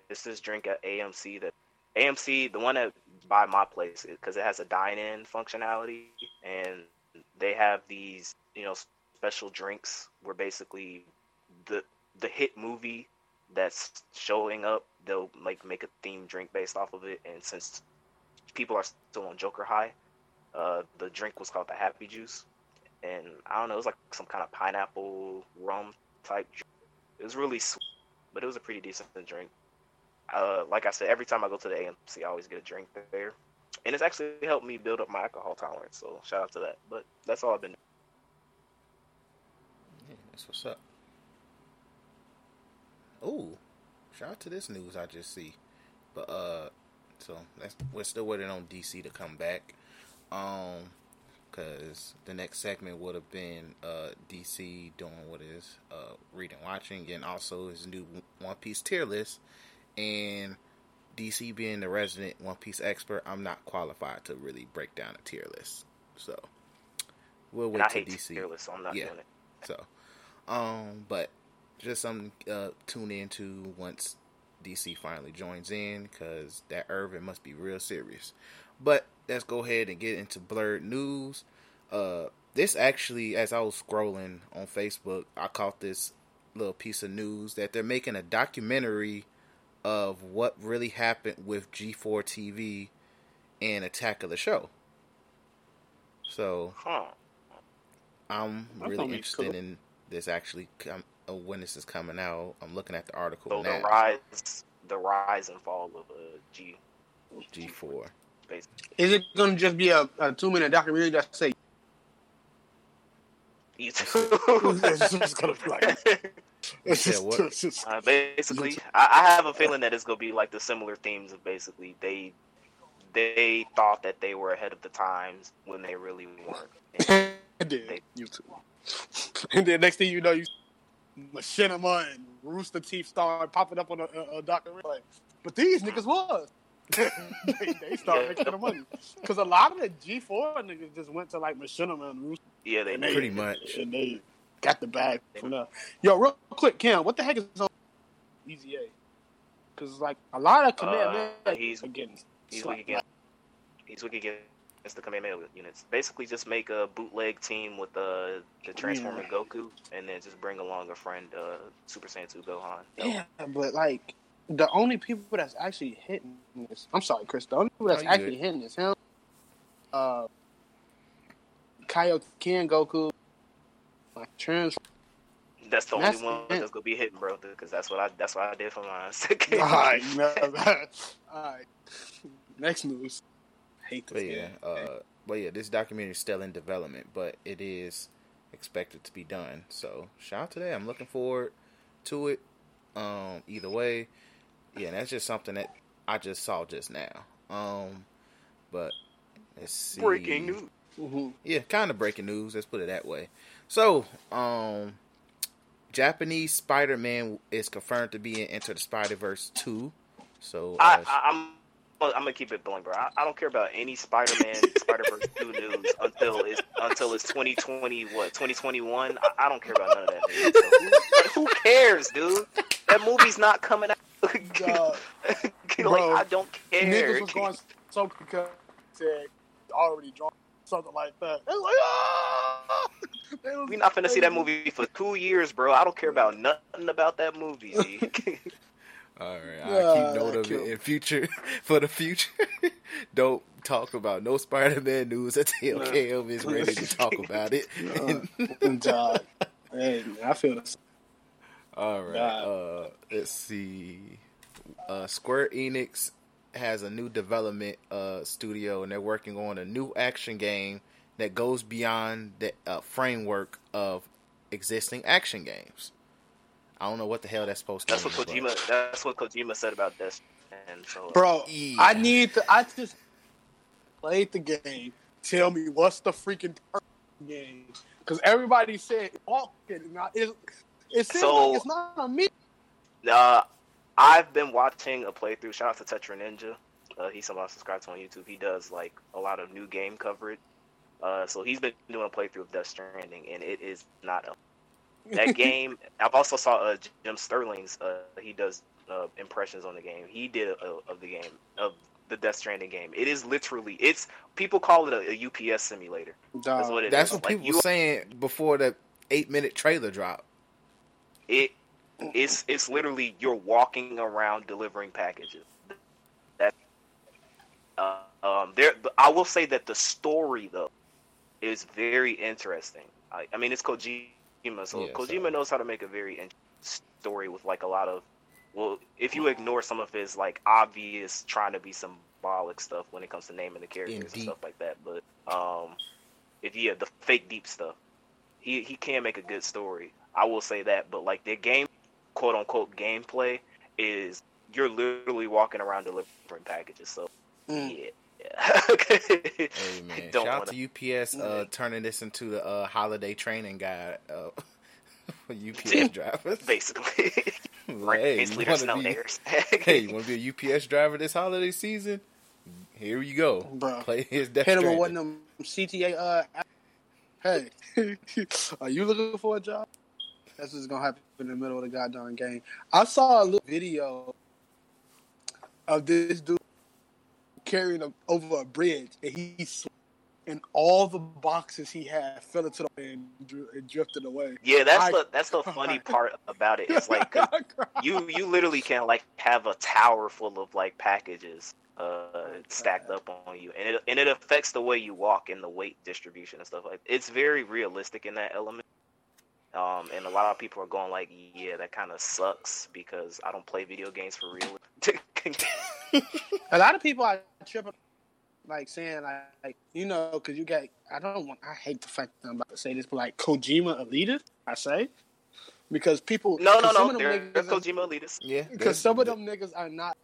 This drink at AMC that AMC, the one that by my place, because it has a dine-in functionality, and they have these you know special drinks where basically the the hit movie that's showing up, they'll like make a theme drink based off of it. And since people are still on Joker high, uh, the drink was called the Happy Juice, and I don't know, it was like some kind of pineapple rum type. Drink. It was really sweet, but it was a pretty decent drink. Uh, like I said, every time I go to the AMC, I always get a drink there, and it's actually helped me build up my alcohol tolerance. So shout out to that. But that's all I've been. Yeah, that's what's up. Ooh, shout out to this news I just see. But uh So that's we're still waiting on DC to come back. Um, because the next segment would have been uh DC doing what is uh reading, watching, and also his new One Piece tier list. And DC being the resident One Piece expert, I'm not qualified to really break down a tier list. So we'll wait I till DC. tier lists, so I'm not Yeah. doing it. So, um, but just something uh, tune into once DC finally joins in, because that Earvin must be real serious. But let's go ahead and get into blurred news. Uh, this actually, as I was scrolling on Facebook, I caught this little piece of news that they're making a documentary of what really happened with G4 TV and Attack of the Show. So Huh. I'm That really interested cool. in this actually uh, when this is coming out. I'm looking at the article So the rise, the rise and fall of uh, G. G4. Basically. Is it going to just be a, a two minute documentary that say? You it's just gonna be like. Yeah, what? Uh, basically, I, I have a feeling that it's gonna be like the similar themes of basically they they thought that they were ahead of the times when they really weren't. And and then YouTube. And then next thing you know, you Machinima and Rooster Teeth start popping up on a, a, a documentary. Like, but these niggas was. They, they start making the money because a lot of the G four niggas just went to like Machinima and Rooster, yeah, they and they, Pretty much. and they got the bag from there. Yo, real quick, Cam, what the heck is on Easy A? Because like a lot of command Uh, he's- are he's slapped. weak against he's weak against the Kamehameha units. Basically, just make a bootleg team with the the Transformer Goku, and then just bring along a friend, uh, Super Saiyan 2 Gohan. Yeah, but like the only people that's actually hitting this, I'm sorry, Chris. The only people that's Oh, actually good. hitting this, him, uh, Kaioken Goku, like trans. That's the That's only one it. that's gonna be hitting, bro. Because that's what I that's what I did for mine. All right, no, all right. Next news. Hate this. But yeah, uh, but yeah, this documentary is still in development, but it is expected to be done. So shout out to that. I'm looking forward to it. Um, either way, yeah, that's just something that I just saw just now. Um, but let's see. Breaking news. Mhm. Yeah, kind of breaking news. Let's put it that way. So, um, Japanese Spider Man is confirmed to be in Enter the Spider Verse two. So, I, uh, I, I'm I'm gonna keep it blunt, bro. I, I don't care about any Spider-Man, Spider-Verse two news until it's until it's 2020 what 2021. I, I don't care about none of that. Dude. So who, who cares, dude? That movie's not coming out. Dog. like, Bro, I don't care. Niggas was going so because said already drawn something like that. They was like, ah! They was we not finna see that movie for two years, bro. I don't care about nothing about that movie. G. all right, Yeah, I'll keep note of it in future for the future. Don't talk about no Spider Man news until Nah. KM is ready to talk about it. Uh, dog. Hey, I feel the same. All right. Uh, let's see. Uh, Square Enix has a new development uh, studio, and they're working on a new action game that goes beyond the uh, framework of existing action games. I don't know what the hell that's supposed to That's what mean. but- Kojima. That's what Kojima said about this. And so, Bro, Yeah. I need to. I just played the game. Tell me what's the freaking game? Because everybody said walking. It, it seems So- like it's not on me. Uh, I've been watching a playthrough. Shout out to Tetra Ninja. Uh, he's someone I subscribe to on YouTube. He does like a lot of new game coverage. Uh, so he's been doing a playthrough of Death Stranding, and it is not a that game. I've also saw uh, Jim Sterling's. Uh, he does uh, impressions on the game. He did a, of the game of the Death Stranding game. It is literally it's people call it a, a UPS simulator. That's what That's what Like, people were saying before the eight minute trailer drop. it it's it's literally you're walking around delivering packages. That uh, um there I will say that the story though is very interesting. I, I mean it's Kojima, so Yeah, Kojima so- knows how to make a very interesting story with like a lot of well, if you ignore some of his like obvious trying to be symbolic stuff when it comes to naming the characters Indeed. and stuff like that, but um if yeah, the fake deep stuff. He he can make a good story. I will say that, but like their game quote unquote gameplay is you're literally walking around delivering packages. So Mm. yeah. Hey man, Don't shout out wanna- to UPS uh, turning this into the uh, holiday training guide uh, for UPS drivers. Basically, Like, hey, you wanna no be- hey, you want to be a UPS driver this holiday season? Here you go. Bro. Play his Death Hit him with one of them CTA. Uh, hey, are you looking for a job? That's what's gonna happen in the middle of the goddamn game. I saw a little video of this dude carrying a, over a bridge, and he and all the boxes he had fell into the and, and drifted away. yeah, that's I- the that's the funny part about it. It's like you you literally can like have a tower full of like packages uh stacked up on you and it and it affects the way you walk and the weight distribution and stuff like it's very realistic in that element um and a lot of people are going like yeah that kind of sucks because i don't play video games for real a lot of people are tripping, like saying like, like you know, because you got. I don't want. I hate the fact that I'm about to say this, but like Kojima elitist, I say, because people. no no 'cause some no they're, they're kojima elitists Yeah, Because some of them niggas are not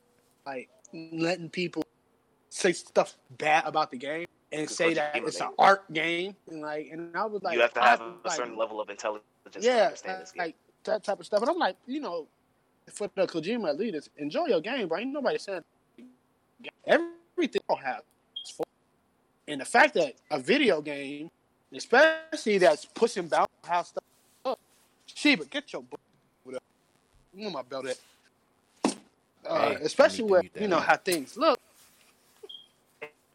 like letting people say stuff bad about the game and Because say that it's an art game and like and I was like you have to have was a like, certain level of intelligence to yeah understand this game like that type of stuff and I'm like you know for the Kojima elitists enjoy your game bro ain't nobody saying everything will have its fault. and the fact that a video game especially that's pushing bounce how stuff up Sheba get your book whatever where my belt at uh, Hey, especially you where you know how things look.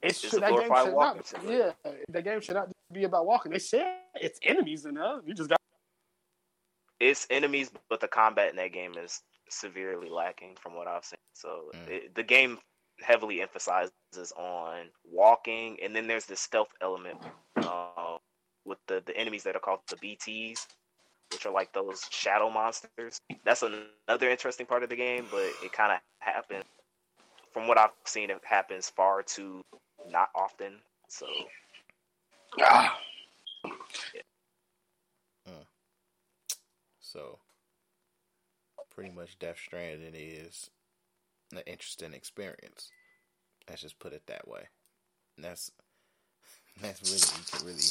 It's, It's a that game should walking not, yeah, the game should not be about walking. They said it's enemies enough. You just got it's enemies, but the combat in that game is severely lacking from what I've seen. So Mm. it, the game heavily emphasizes on walking, and then there's this stealth element uh, with the the enemies that are called the BTS, which are like those shadow monsters. That's another interesting part of the game, but it kind of happens. From what I've seen, it happens far too not often. So ah, So, pretty much Death Stranding is an interesting experience. Let's just put it that way. And that's that's really you can really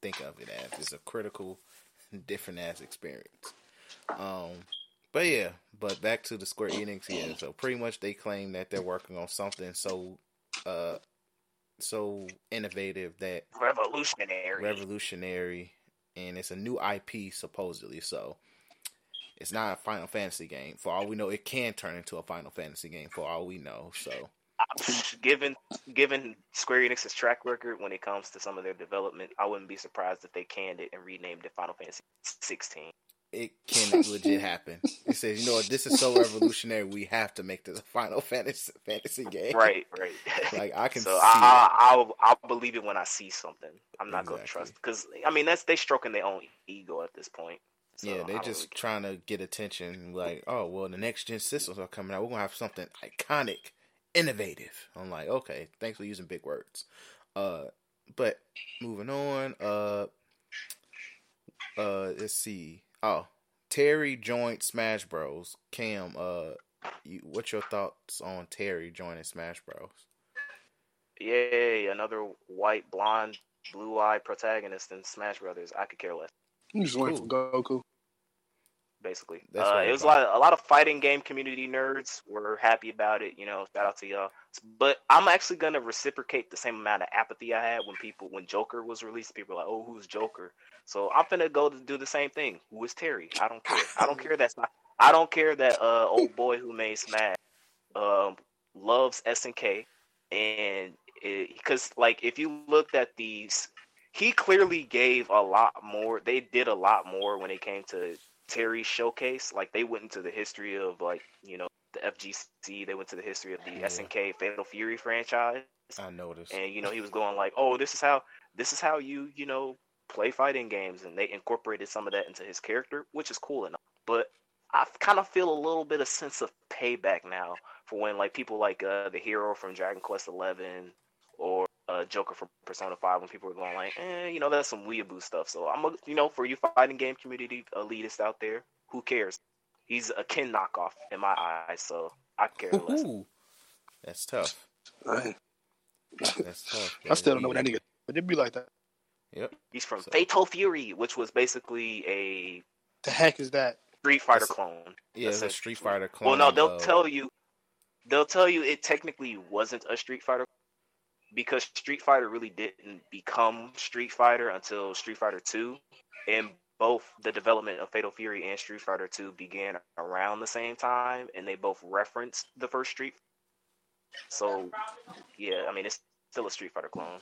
think of it as it's a critical, different ass experience. Um, but yeah, but back to the Square Enix here. So pretty much they claim that they're working on something so, uh, so innovative that revolutionary. revolutionary, and it's a new IP supposedly. So it's not a Final Fantasy game. For all we know, it can turn into a Final Fantasy game. For all we know, so given given Square Enix's track record when it comes to some of their development, I wouldn't be surprised if they canned it and renamed it Final Fantasy 16. It can legit happen. It says, you know what, this is so revolutionary. We have to make this a Final Fantasy fantasy game. Right, right. Like I can so see. I, I, I'll, I'll believe it when I see something. I'm not going to trust because I mean that's they stroking their own ego at this point. So yeah, they're just really trying to get attention. Like, oh well, the next gen systems are coming out. We're gonna have something iconic, innovative. I'm like, okay, thanks for using big words. Uh, but moving on. Uh, uh, let's see. Oh, Terry joined Smash Bros. Cam, uh, you, what's your thoughts on Terry joining Smash Bros? Yay, another white, blonde, blue-eyed protagonist in Smash Brothers. I could care less. I'm just waiting for Goku. Basically. Uh, it was a lot, a lot of fighting game community nerds were happy about it. You know, shout out to y'all. But I'm actually gonna reciprocate the same amount of apathy I had when people when Joker was released. People were like, "Oh, who's Joker?" So I'm gonna go to do the same thing. Who is Terry? I don't care. I don't care. That's not. I don't care that uh old boy who made Smash um loves SNK and because like if you looked at these he clearly gave a lot more they did a lot more when it came to Terry's showcase like they went into the history of like you know the FGC they went to the history of the Yeah. SNK Fatal Fury franchise I noticed. and you know he was going like oh this is how this is how you you know play fighting games and they incorporated some of that into his character which is cool enough but I kind of feel a little bit of sense of payback now for when like people like uh the hero from Dragon Quest Eleven or uh Joker from Persona Five when people were going like eh you know that's some weeaboo stuff so I'm a, you know for you fighting game community elitists out there who cares he's a Ken knockoff in my eyes so I care less. Ooh, that's tough. That's tough. I still don't know what that nigga. But it'd be like that. Yep. He's from So- Fatal Fury, which was basically a The heck is that? Street Fighter It's- clone. Yeah, it's a. Street Fighter clone. Well, no, they'll of- tell you. They'll tell you it technically wasn't a Street Fighter because Street Fighter really didn't become Street Fighter until Street Fighter Two, and both the development of Fatal Fury and Street Fighter Two began around the same time, and they both referenced the first Street. So, yeah, I mean it's still a Street Fighter clone.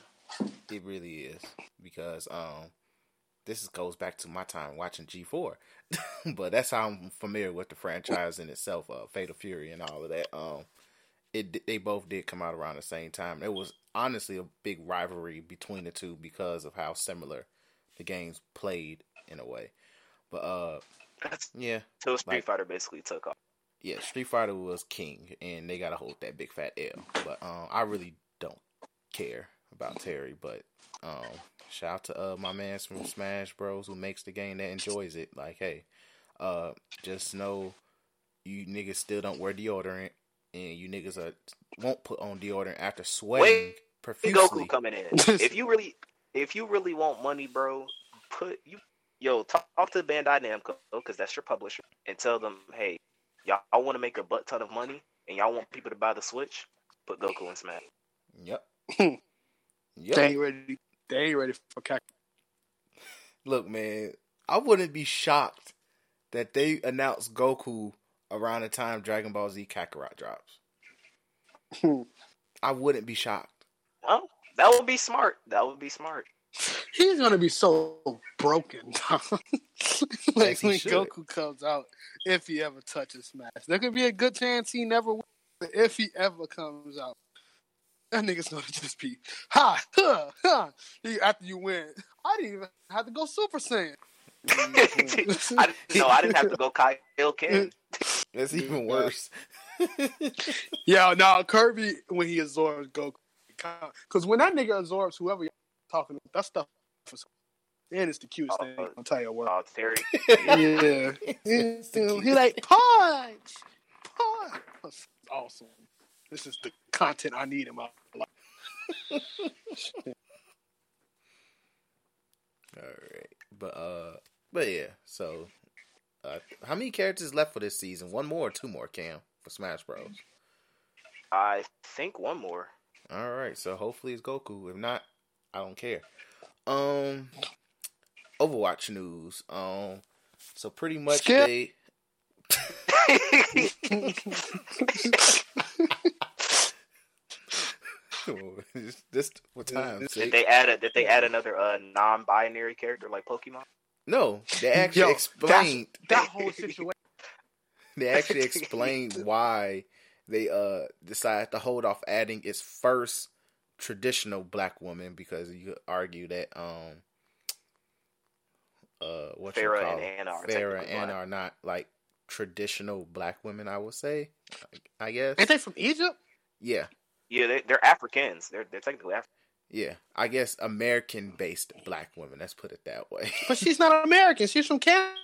It really is because um, this goes back to my time watching G four, but that's how I'm familiar with the franchise in itself, uh, Fatal Fury and all of that. Um, it they both did come out around the same time. It was honestly a big rivalry between the two because of how similar the games played in a way. But uh, That's yeah, until Street Like- Fighter basically took off. yeah, Street Fighter was king, and they gotta hold that big fat L. But um, I really don't care about Terry. But um, shout out to uh my man's from Smash Bros who makes the game that enjoys it. Like, hey, uh, just know you niggas still don't wear deodorant, and you niggas are won't put on deodorant after sweating Wait, profusely. Goku coming in. if you really, if you really want money, bro, put you, yo, talk, talk to Bandai Namco because that's your publisher, and tell them, hey, y'all want to make a butt ton of money, and y'all want people to buy the Switch. Put Goku in Smash. Yep. They yep. ain't ready. They ain't ready for Kakarot. Look, man, I wouldn't be shocked that they announced Goku around the time Dragon Ball Z Kakarot drops. Hmm. I wouldn't be shocked. Well, that would be smart. That would be smart. He's gonna be so broken. like when should. Goku comes out, if he ever touches Smash, there could be a good chance he never. Will, but if he ever comes out, that nigga's gonna just be ha ha ha. He- After you win, I didn't even have to go Super Saiyan. I didn't. I didn't have to go Kaioken. That's even worse. Yeah, no, Kirby when he absorbs Goku, because when that nigga absorbs whoever you're talking, about, that stuff. is- And it's the cutest Oh, thing. I'll tell you what. Oh, Terry. yeah. It's the he like punch, punch. That's awesome. This is the content I need in my life. All right, but uh, but yeah. So, uh, how many characters left for this season? One more or two more? Cam for Smash Bros. I think one more. All right, so hopefully it's Goku. If not, I don't care. Um, Overwatch news. Um, so pretty much Skip. they. this what time? Did Six? they add a, Did they add another uh, non-binary character like Pokemon? No, they actually Yo, explained. That whole situation. They actually explained why they uh decided to hold off adding its first traditional black woman because you could argue that um uh what you Pharah call and it? Ana are Pharah and Ana black. are not like traditional black women. I would say, I guess. Ain't they from Egypt? Yeah, Yeah, they, they're Africans. They're they're technically African. Yeah. I guess American based black women. Let's put it that way. But she's not American. She's from Canada.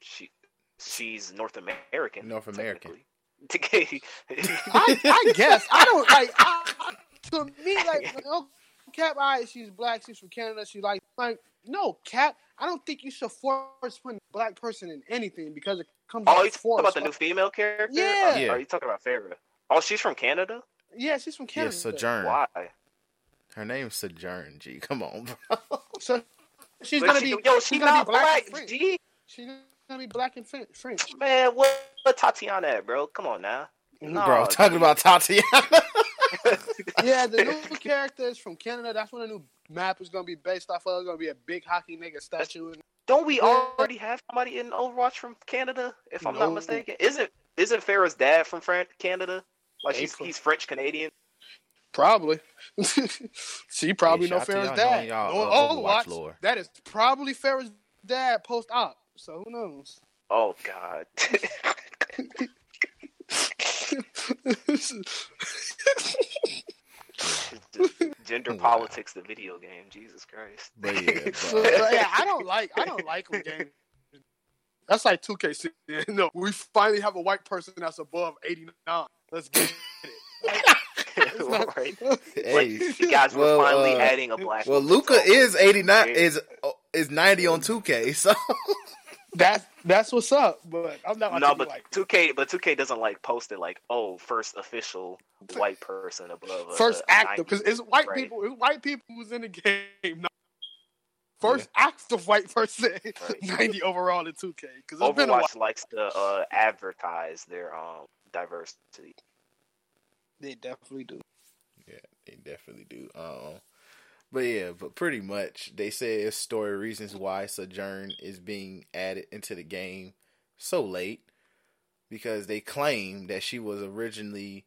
She she's North American. North American. I, I guess I don't like. I, I- to me, like, oh, Cap, all right, she's black. She's from Canada. She like, like, no, Cap. I don't think you should force put a black person in anything because it comes. oh, you talking about the new female character? Yeah. Or, Yeah. Are you talking about Pharah? Oh, she's from Canada. Yeah, she's from Canada. yeah, Sojourn. Why? Her name's Sojourn. G, come on, bro. So she's But gonna she, be. yo, she's she gonna not be black. black. and French. G. She's gonna be black and French. French. Man, what, what Tatiana at, bro? Come on now. No, bro, talking about Tatiana. Yeah, the new character is from Canada. That's what the new map is gonna be based off of. It's gonna be a big hockey nigga statue. Don't we already have somebody in Overwatch from Canada? If I'm No. not mistaken, isn't isn't Pharah's dad from Fran- Canada? Like he's he's French Canadian. Probably. she probably Yeah, know shout out Pharah's y'all dad. knowing y'all, No, uh, Overwatch Overwatch, lore. That is probably Pharah's dad post op. So who knows? Oh God. Gender Wow. politics, the video game. Jesus Christ. But yeah, So, but, yeah, I don't like I don't like when games That's like 2K. No, we finally have a white person that's above 89. Let's get it. Not- right. Hey, You guys were well, finally uh, adding a black. well. Luka is eighty nine Yeah. is is ninety on two K. So That's that's what's up. But I'm not. No, but 2K, but 2K doesn't like post it like, oh, first official white person above. a- first a active 90. because it's white Right. people. It's white people who's in the game. Not first active white person, Right. 90 overall in 2K. Because it's been a. Overwatch likes to uh, advertise their um diversity. They definitely do. yeah, they definitely do. Um, but yeah, but pretty much they say it's story reasons why Sojourn is being added into the game so late because they claim that she was originally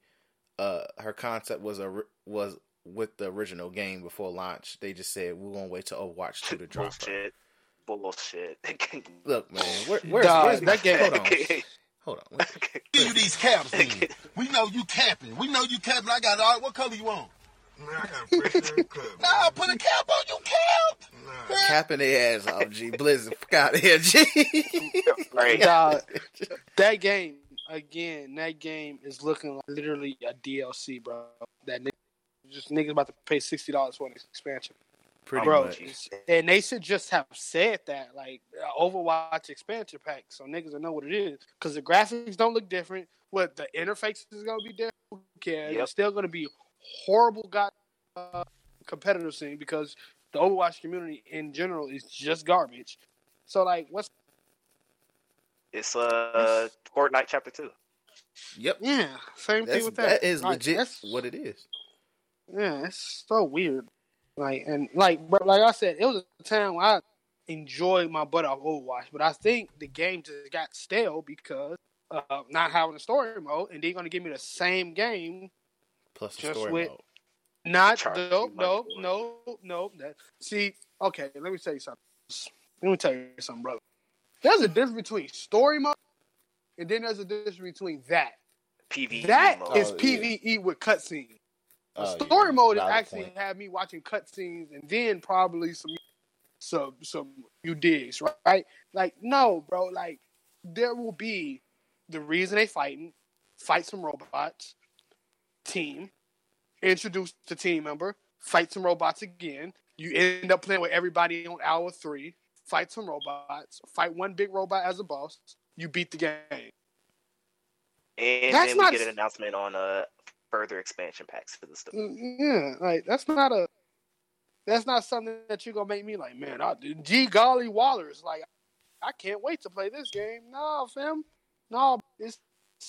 uh her concept was a was with the original game before launch. They just said we're gonna wait till Overwatch two to the drop her. Bullshit. Bullshit. Look, man, where, where's, Dog, where's that game- hold on, hold on. Give you these caps then. We know you capping. We know you capping. I got all. What color you want? Man, I got a fresh ass cut. Nah, put a cap on. You cap. Nah. Capping their ass off, G. Blizzard, fuck out of here, G. right. Dog, that game again. That game is looking like literally a DLC, bro. That nigga, just niggas about to pay sixty dollars for an expansion, Pretty bro. much. And they should just have said that, like uh, Overwatch expansion pack, so niggas will know what it is. Because the graphics don't look different. What the interface is gonna be different. Who cares? Yep. It's still gonna be horrible. Got uh, competitive scene because the Overwatch community in general is just garbage. So like, what's It's uh Fortnite Chapter Two. Yep. yeah, same thing with that. that is Like, legit that's- what it is. Yeah, it's so weird. Like and like, but like I said, it was a time where I enjoyed my butt off Overwatch, but I think the game just got stale because uh, not having a story mode, and they're gonna give me the same game. Plus the Just story with- mode. Not Charge no you no money for it. no no. That see, okay, let me tell you something. Let me tell you something, brother. There's a difference between story mode, and then there's a difference between that. PvE That mode. is Oh, yeah. PVE with cutscenes. The Oh, story yeah. mode is actually point. had me watching cutscenes and then probably some some some you digs, right? Like no, bro. Like there will be the reason they fighting, fight some robots, team, introduce the team member, fight some robots again. You end up playing with everybody on hour three, fight some robots, fight one big robot as a boss. You beat the game. and That's then we not- get an announcement on uh further expansion packs for the stuff. Mm, Yeah, like that's not a that's not something that you're gonna make me like, man. I, G golly Wallers, like I can't wait to play this game. No, fam, no, it's,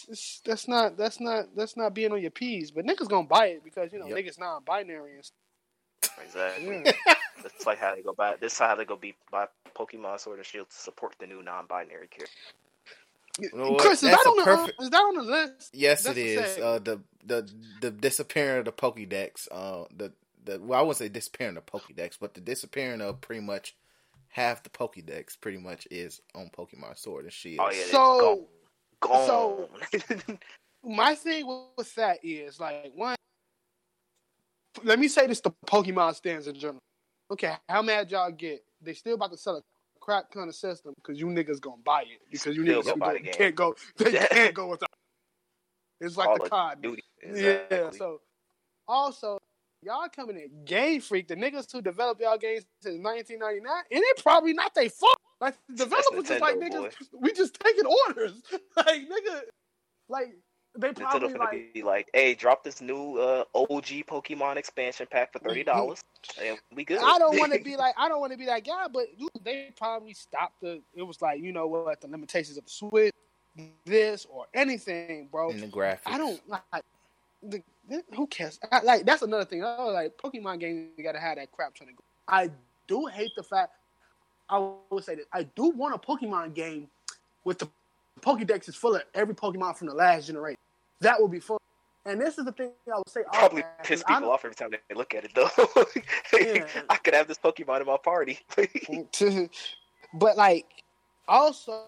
it's that's not that's not that's not being on your P's. But niggas gonna buy it because you know Yep. niggas non-binary and stuff. Exactly. Yeah. That's like how they go buy. This is how they go be buy Pokemon Sword and Shield to support the new non-binary character. You know what? Chris, is that a on the perfect- uh, is that on the list? Yes, That's it the Uh, the the the disappearing of the Pokédex. Uh, the the well, I wouldn't say disappearing of Pokédex, but the disappearing of pretty much half the Pokédex pretty much is on Pokemon Sword and Shield. Oh yeah, So- gone. so- my thing with that is like one. Let me say this: the Pokemon stands in general. Okay, how mad y'all get? They still about to sell a crap kind of system because you niggas gonna buy it because you Still niggas gonna go- can't go. They can't go without. It's like Call the COD. Duty. Yeah. So also, y'all coming in Game Freak, the niggas who developed y'all games since 1999, and it probably not they fault. Like the developers just like niggas, we just taking orders. like nigga, like they Nintendo probably finna like. be like, "Hey, drop this new uh, OG Pokemon expansion pack for thirty dollars, and we good." I don't want to be like I don't want to be that guy, but dude, they probably stopped the. It was like you know what the limitations of the Switch, this or anything, bro. in the graphics. I don't like. The, who cares? I, like that's another thing. Oh, like Pokemon games, you gotta have that crap trying to go. I do hate the fact. I will say this. I do want a Pokemon game with the Pokédex is full of every Pokemon from the last generation. That would be fun. And this is the thing I would say. Probably oh, piss people don't- off every time they look at it, though. Yeah. I could have this Pokemon in my party. but like, also,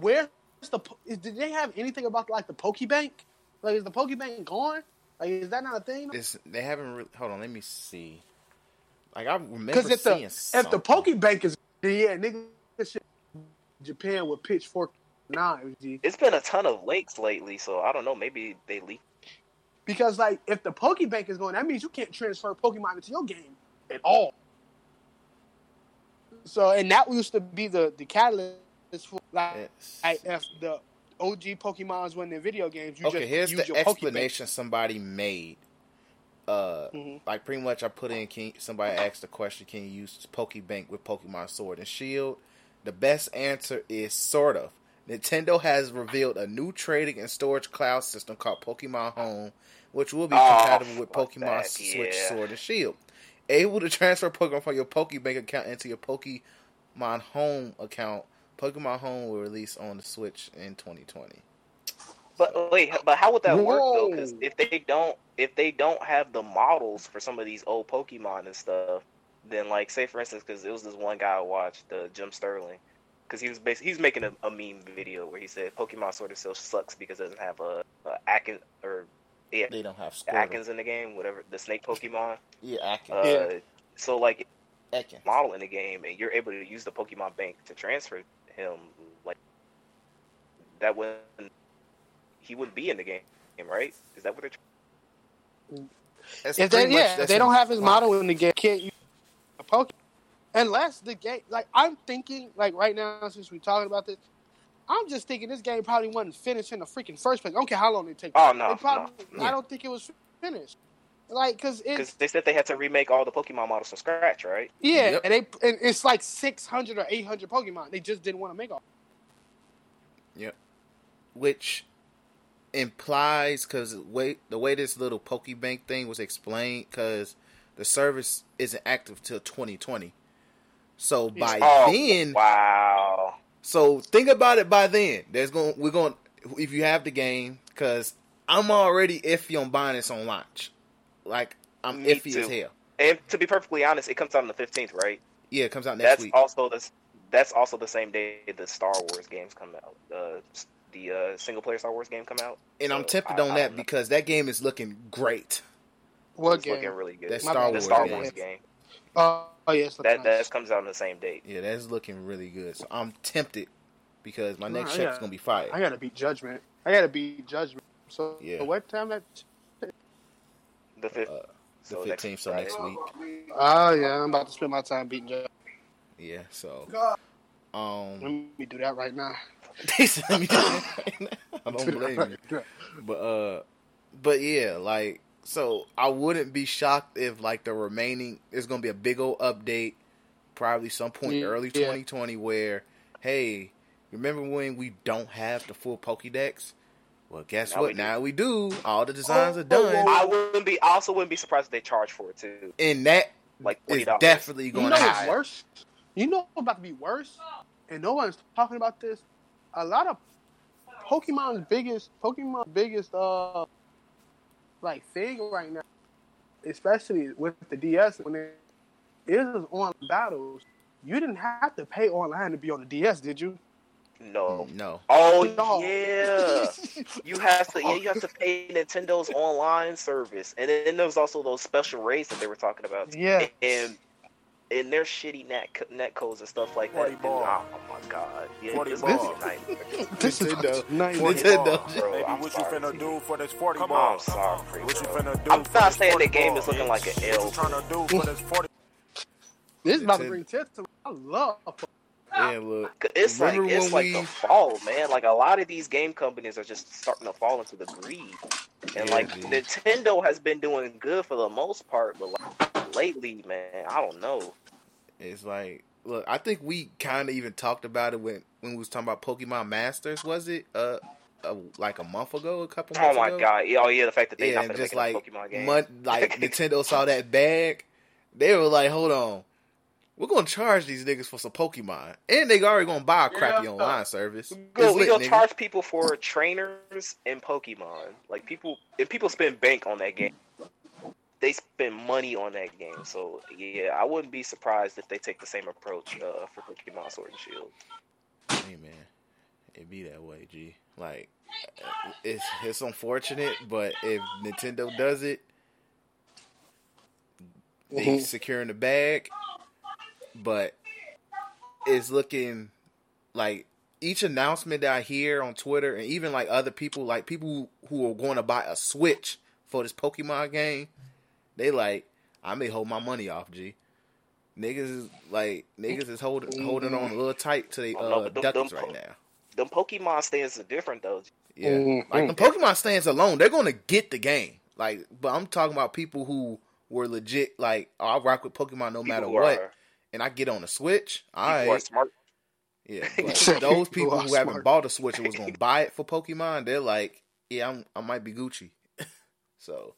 where's the? is- Did they have anything about like the Pokebank? Like, is the Pokebank gone? Like, is that not a thing? It's, they haven't. Really, hold on, let me see. Like I remember Because if seeing the something. if the Pokebank is yeah, nigga, shit, Japan with pitchfork knives. G. It's been a ton of leaks lately, so I don't know. Maybe they leak. Because like if the Pokebank is going, that means you can't transfer Pokemon into your game at all. So and that used to be the the catalyst for like, Yes. like if the OG Pokemons win their video games, you okay, just here's use the your Pokebank. explanation somebody made. Uh, Mhm. like pretty much, I put in. Can somebody asked the question? Can you use Pokebank with Pokemon Sword and Shield? The best answer is sort of. Nintendo has revealed a new trading and storage cloud system called Pokemon Home, which will be Oh, compatible with Pokemon that, Switch yeah. Sword and Shield. Able to transfer Pokemon from your Pokebank account into your Pokemon Home account. Pokemon Home will release on the Switch in 2020. But wait, but how would that work though? Because if they don't, if they don't have the models for some of these old Pokemon and stuff, then like, say for instance, because it was this one guy I watched, uh, Jim Sterling, because he was basically he's making a, a meme video where he said Pokemon Sword and Shield sucks because it doesn't have a, a Atkins or yeah, They don't have Squirtle. Atkins in the game, whatever the snake Pokemon. Yeah, Atkins. Uh, Yeah. So like, Atkins. model in the game, and you're able to use the Pokemon Bank to transfer him, like that when he wouldn't be in the game, right? Is that what they're? That's If they much- yeah, if they don't have his model in the game, can't use a Pokemon. Unless the game, like I'm thinking, like right now since we're talking about this, I'm just thinking this game probably wasn't finished in the freaking first place. I don't care how long it takes. Oh no, It probably, no. I don't think it was finished. Like, cause because they said they had to remake all the Pokemon models from scratch, right? yeah, Yep. and they and it's like 600 or 800 Pokemon. They just didn't want to make all. Yep. Which implies because way the way this little Pokebank thing was explained, because the service isn't active till 2020. So by Oh, then, wow. so think about it. By then, there's going we're going if you have the game, because I'm already iffy on buying this on launch. Like I'm Me iffy too. as hell. And to be perfectly honest, it comes out on the 15th, right? Yeah, it comes out next That's week. also the that's also the same day the Star Wars games come out. Uh, the uh, single player Star Wars game come out. and I'm tempted I- on I that don't because that game is looking great. What it's game? looking really good. That Star bad. the Wars Star game. Wars game. Oh, oh yeah, That nice. that comes out on the same date. Yeah, that's looking really good. So I'm tempted because my next I check is got- gonna be fired. I gotta beat Judgment. I gotta beat Judgment. So Yeah. what time that? The fifth. Uh, the 15th, so Friday. next week. Oh yeah, I'm about to spend my time beating Judgment. Yeah, so Um, Let me do that right now. they sent me that. I don't blame you, but uh, but yeah, like so I wouldn't be shocked if like the remaining there's gonna be a big old update, probably some point Yeah. early 2020 where hey, remember when we don't have the full Pokédex? Well, guess Now what? we now we do. All the designs Oh, are done, I wouldn't be. I also wouldn't be surprised if they charge for it too. and that Like is $20. definitely You going know to what's happen. worse? You know what's about to be worse? And no one's talking about this. A lot of Pokemon's biggest Pokemon's biggest uh like thing right now, especially with the DS when it is on battles. You didn't have to pay online to be on the DS, did you? No. Mm, no, Oh No. yeah. You have to. Yeah, you have to pay Nintendo's online service, and then there's also those special rates that they were talking about. Yeah. And and their shitty net net codes and stuff like that. 40 And, ball. oh my god. Yeah, 40 this ball. is a nightmare. this is Nintendo. nightmare. Nintendo. Bro, I'm what you finna do for this 40 Come ball? on, sorry. What you finna do I'm not saying 40 the game ball? is looking like an L. What you trying to do for this 40 This is about to Nintendo. bring tears to I love yeah, look, It's like it's like we- the fall, man. Like a lot of these game companies are just starting to fall into the greed, and Yeah, like dude. Nintendo has been doing good for the most part, but like lately, man, I don't know. It's like, look, I think we kind of even talked about it when when we was talking about Pokemon Masters. Was it uh, uh like a month ago, a couple Months ago. Oh my ago? god! Oh yeah, the fact that they Yeah, not just like Pokemon game. like Nintendo saw that bag, they were like, "Hold on, we're gonna charge these niggas for some Pokemon, and they already gonna buy a crappy Yeah. online service. Go, It's we lit, gonna nigga. charge people for trainers and Pokemon. Like people, if people spend bank on that game, they spend money on that game. So yeah, I wouldn't be surprised if they take the same approach uh, for Pokemon Sword and Shield. Hey man, it be that way, G. Like, it's it's unfortunate, but if Nintendo does it, they Mhm. securing the bag. But it's looking like each announcement that I hear on Twitter, and even like other people, like people who are going to buy a Switch for this Pokemon game, they like, I may hold my money off, G. Niggas is like niggas is holding holding on a little tight to the no, uh, but them- duckies them right po- now. Them Pokemon stands are different though. Yeah, Mhm. like the Pokemon stands alone, they're gonna get the game. Like, but I'm talking about people who were legit. Like, oh, I rock with Pokemon no People matter what, Are, and I get on the Switch. All people who are right, smart. yeah. But those people are who haven't smart. bought a Switch and was gonna buy it for Pokemon, they're like, yeah, I'm, I might be Gucci. so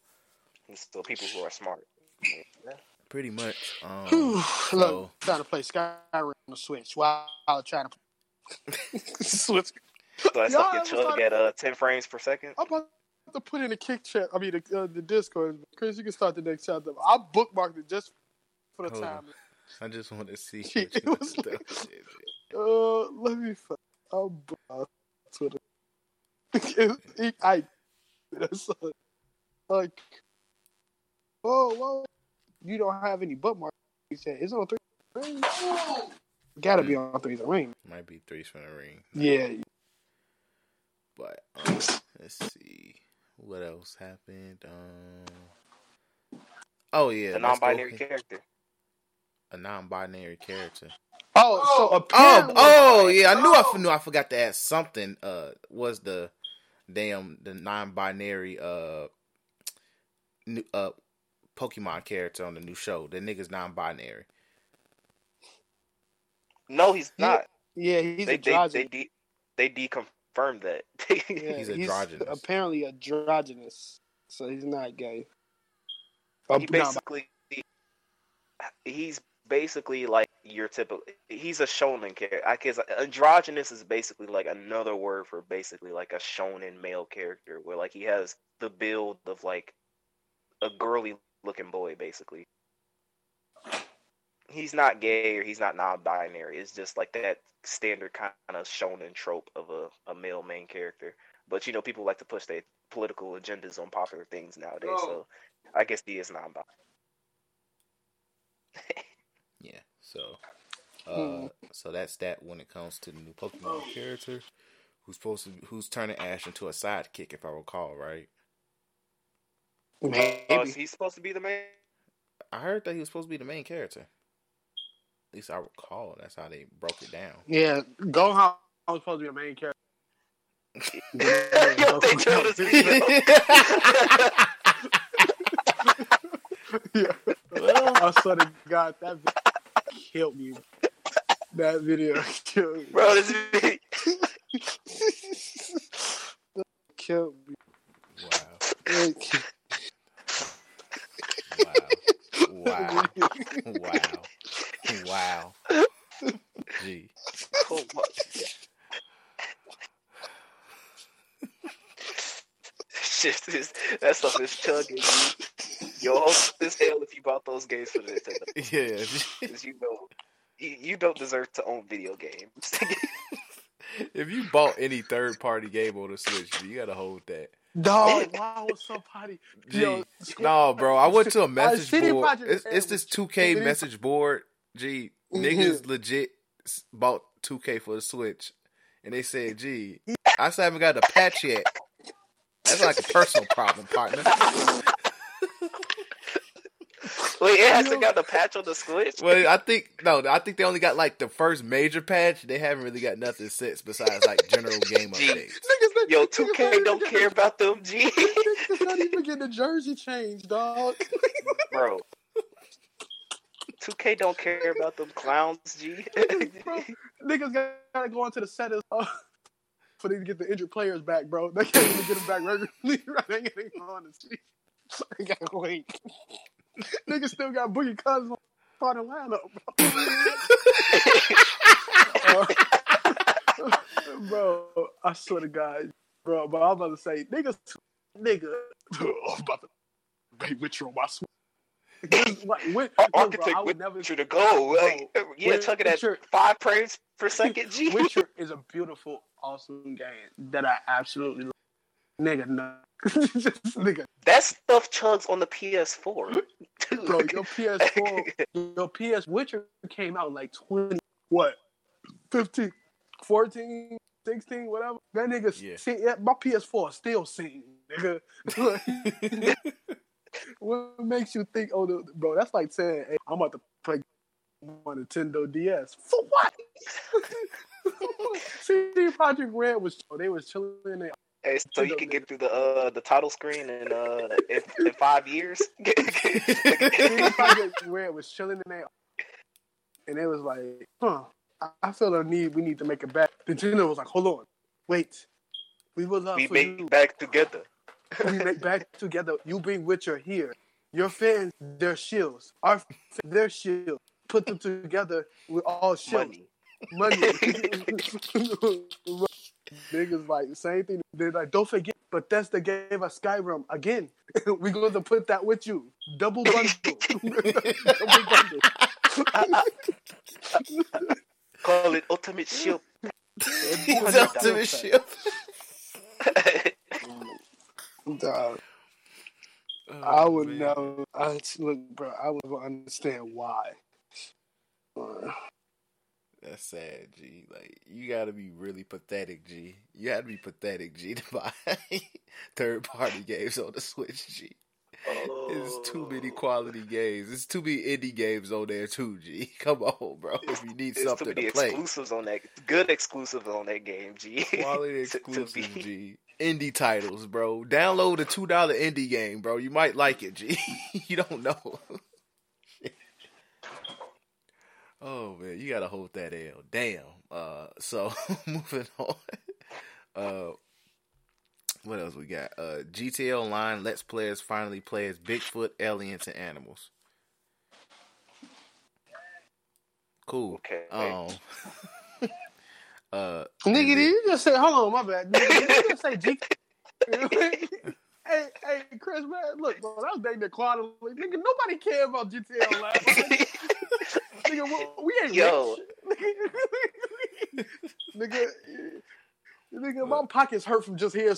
So people who are smart. Yeah. pretty much, um, Whew, so Look, trying to play Skyrim on the Switch while I'm trying to Switch. So that's Y'all like your chug at uh, ten frames per second. I'm about to put in a kick chat. I mean, the, uh, the Discord. Chris, you can start the next chapter. I bookmarked it just for the Hold on. Time. I just want to see. Shit, what you it was like- Uh, let me. Find, I'll uh, Twitter. It- I. That's uh, like. Whoa, whoa! You don't have any bookmarks. He said it's on three. Ring. Gotta be on three. Ring. Might be threes from the ring. Yeah. But um, let's see what else happened. Um, oh yeah, The non-binary character. A non-binary character. Oh, so Oh, apparently, oh yeah, I knew I knew I forgot to add something. Uh, was the damn the non-binary uh new, uh Pokemon character on the new show? The nigga's non-binary. No, he's not. Yeah, he's they, a they, androgynous. they, de- they deconfirmed that. Yeah, He's androgynous. apparently androgynous, so he's not gay. He basically he's basically like your typical he's a shonen character i guess androgynous is basically like another word for basically like a shonen male character where like he has the build of like a girly looking boy basically. He's not gay or he's not non-binary. It's just like that standard kind of shonen trope of a, a male main character. But you know people like to push their political agendas on popular things nowadays oh. so i guess he is non-binary. So, uh, Hmm. so that's that when it comes to the new Pokemon character, who's supposed to who's turning Ash into a sidekick, if I recall right. maybe. Oh, is he supposed to be the man? I heard that he was supposed to be the main character. At least I recall. That's how they broke it down. yeah, Gohan was supposed to be a main character. Yo, they killed us. yeah. I swear to God, that video killed me. That video killed me. Bro, this is killed me. Wow. Wow. Wow. Wow. Wow. Gee. oh my Shit, this, that stuff is chugging. dude. Yo, hope as hell if bought those games for the Nintendo. Yeah. 'Cause you know, you, you don't deserve to own video games. if you bought any third party game on the Switch, you gotta hold that. Dog, wow, was so potty. G. Yo, no, bro. I went to a message CD board. Projekt It's, it's this 2K shitty. message board. G. Mm-hmm. Niggas legit bought 2K for the Switch. And they said, G, I still haven't got a patch yet. That's like a personal problem, partner. Wait, it hasn't got the patch on the Switch. Well, I think no, I think they only got like the first major patch. They haven't really got nothing since besides like general game Gee. updates. Niggas, Yo, 2K don't care about them, G. Niggas not even getting the jersey changed, dog. Bro. 2K don't care about them clowns, G. Bro, niggas gotta go into the settings uh, for them to get the injured players back, bro. They can't even get them back regularly. Right? They ain't even on the street. They gotta wait. Niggas still got Boogie Cousins on starting lineup, bro. Uh, bro, I swear to God, bro. But I'm about to say, nigga, nigga, I'm about to be with you on my swing. Like, when, Our bro, architect I would went never to the goal. Like, yeah, Witcher- chugging at five frames per second, G. Witcher is a beautiful, awesome game that I absolutely love. Nigga, no. Just, nigga, That stuff chugs on the PS4. Dude. bro, your PS4, your PS Witcher came out like 20, what, 15, 14, 16, whatever. That nigga, Yeah. see, yeah, my PS4 still sing, nigga. what makes you think, oh, the, bro, that's like saying, hey, I'm about to play on Nintendo DS. For what? CD Projekt Red was, oh, they was chilling in their Hey, so you can get through the uh the title screen in uh in, in five years. where it was chilling in there, and it was like, huh, I, feel a need. We need to make it back. Nintendo was like, hold on, wait, we will love we make you. back together. we make back together. You bring Witcher here. Your fans, their shields. Our their shields. Put them together with all shields. Money. Money. Niggas like same thing. They're like, don't forget, Bethesda gave us Skyrim again. We're going to put that with you. Double bundle. Double bundle. Call it Ultimate Shield. It's ultimate shit. Dog. Oh, I would know. I look, bro. I would understand why. Uh, That's sad, G. Like you gotta be really pathetic, G. You gotta be pathetic, G, to buy third party games on the Switch, G. It's too many oh. quality games. It's too many indie games on there too, G. Come on, bro. If you need too something many to play, exclusives on that. Good exclusives on that game, G. quality To- to exclusives, be- G. Indie titles, bro. Download a two dollar indie game, bro. You might like it, G. you don't know. Oh man, you gotta hold that L. Damn. Uh, so moving on. Uh, what else we got? Uh, GTA Online lets players finally play as Bigfoot, aliens, and animals. Cool. Okay. Um. uh. Nigga, did you just say, hold on, my bad. Nigga, did you just say G? hey, hey, Chris, man, look, bro, that was dang near quality. Nigga, nobody care about GTA Online. Nigga, we, we ain't Yo. rich. nigga, nigga, my pockets hurt from just hearing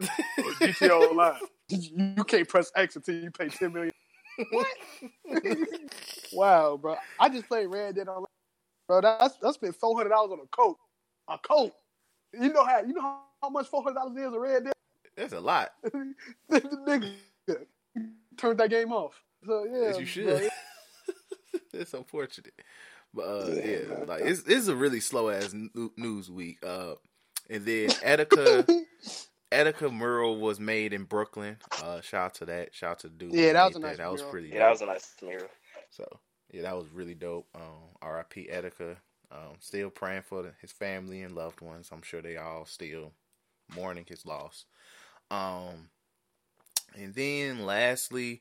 GTA Online. You, you can't press X until you pay 10 million. What? wow, bro. I just played Red Dead Online. Bro, that's, I spent $400 on a coat. A coat. You know how, you know how, how much $400 is a Red Dead? That's a lot. nigga turned that game off. So yeah, As you should. bro, it's unfortunate, but uh, Yeah, yeah, like it's it's a really slow ass news week. Uh, and then Etika Etika mural was made in Brooklyn. Uh, shout out to that. Shout out to the dude. Yeah, that was made a nice That was pretty. Yeah, that was a nice mirror. So yeah, that was really dope. Um, R.I.P. Etika. Um, still praying for the, his family and loved ones. I'm sure they all still mourning his loss. Um, and then lastly,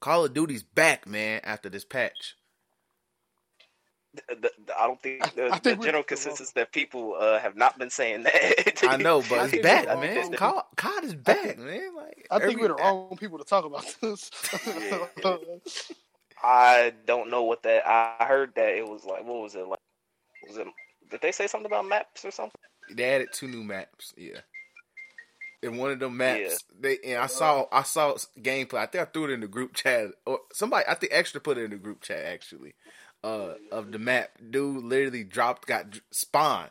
Call of Duty's back, man. After this patch, The- the- the- I don't think the, I think the general consensus that people uh, have not been saying that. I know, but I it's back, man. wrong. COD, COD is back, man. Like I think every- we're the wrong people to talk about this. I don't know what that. I heard that it was like. What was it like? Was it? Did they say something about maps or something? They added two new maps. Yeah. And one of them maps, they and I saw I saw gameplay. I think I threw it in the group chat, or somebody. I think extra put it in the group chat actually. Uh, of the map, dude literally dropped, got spawned.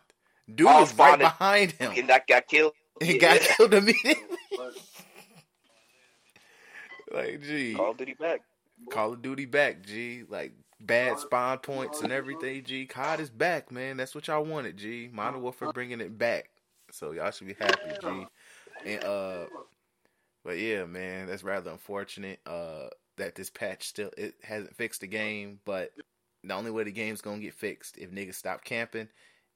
Dude Oh, was right behind him. And that got killed. He Yeah. got killed immediately. like, gee, Call of Duty back. Call of Duty back, G. Like bad spawn points and everything, G. COD is back, man. That's what y'all wanted, G. Modern Warfare bringing it back. So y'all should be happy, G. And uh but yeah, man, that's rather unfortunate uh that this patch still it hasn't fixed the game, but the only way the game's going to get fixed if niggas stop camping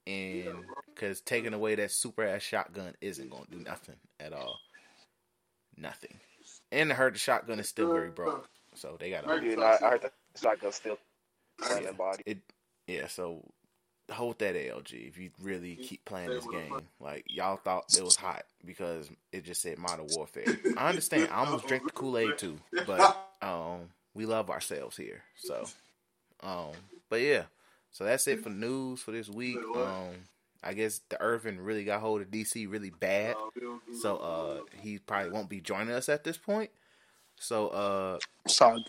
and cuz taking away that super ass shotgun isn't going to do nothing at all. Nothing. And I heard the shotgun is still very broke. So they got to I heard the shotgun still that body. it yeah so hold that ALG if you really keep playing this game. like y'all thought it was hot because it just said modern warfare. I understand. I almost drank the kool-aid too but um we love ourselves here so um but yeah. So that's it for news for this week. Um i guess the Earvin really got hold of dc really bad. So uh he probably won't be joining us at this point. So uh Sorry.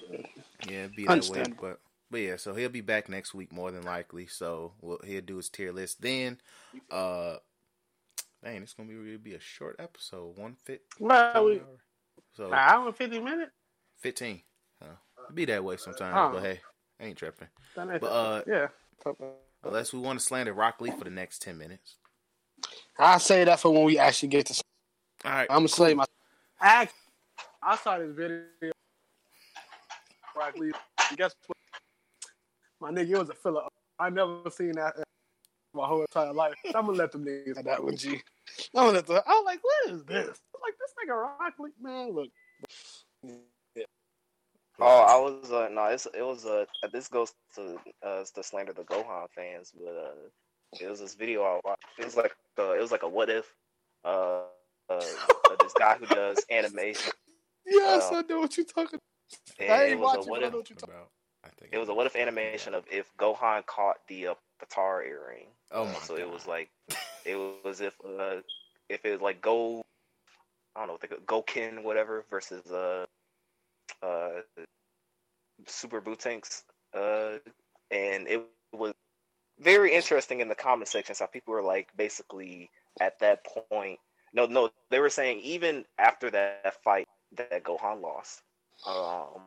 yeah, be that way. But But yeah, so he'll be back next week more than likely. So we'll, he'll do his tier list then. Uh, man, it's gonna be really be a short episode. One fit. Well, we, So an hour and fifty minutes. fifteen. Uh, it be that way sometimes, but hey, I ain't tripping. But uh, yeah. unless we want to slander Rock Lee for the next ten minutes. I'll say that for when we actually get to. All right, I'm gonna say my. I, I saw this video. Rock Lee. Guess what? My nigga, it was a filler. I never seen that in my whole entire life. I'm gonna let them niggas have that one, G. I'm gonna let them. I was like, what is this? I'm like this nigga Rock Lee, man. Look. Oh, I was uh, no, it's, it was uh, this goes to uh, to slander the Gohan fans, but uh, it was this video I watched. It was like uh, it was like a what if, uh, uh, this guy who does animation. Yes, Uh, I know what you're talking. And I ain't watching. what I know what you're talking. about. I think it was a what if animation of if Gohan caught the uh, Potara earring. Oh my so it was like it was if uh, if it was like Go, I don't know, call- Gokin whatever versus uh uh Super Buutenks, uh, and it was very interesting in the comment sections how people were like basically at that point. No, no, they were saying even after that fight that Gohan lost, um,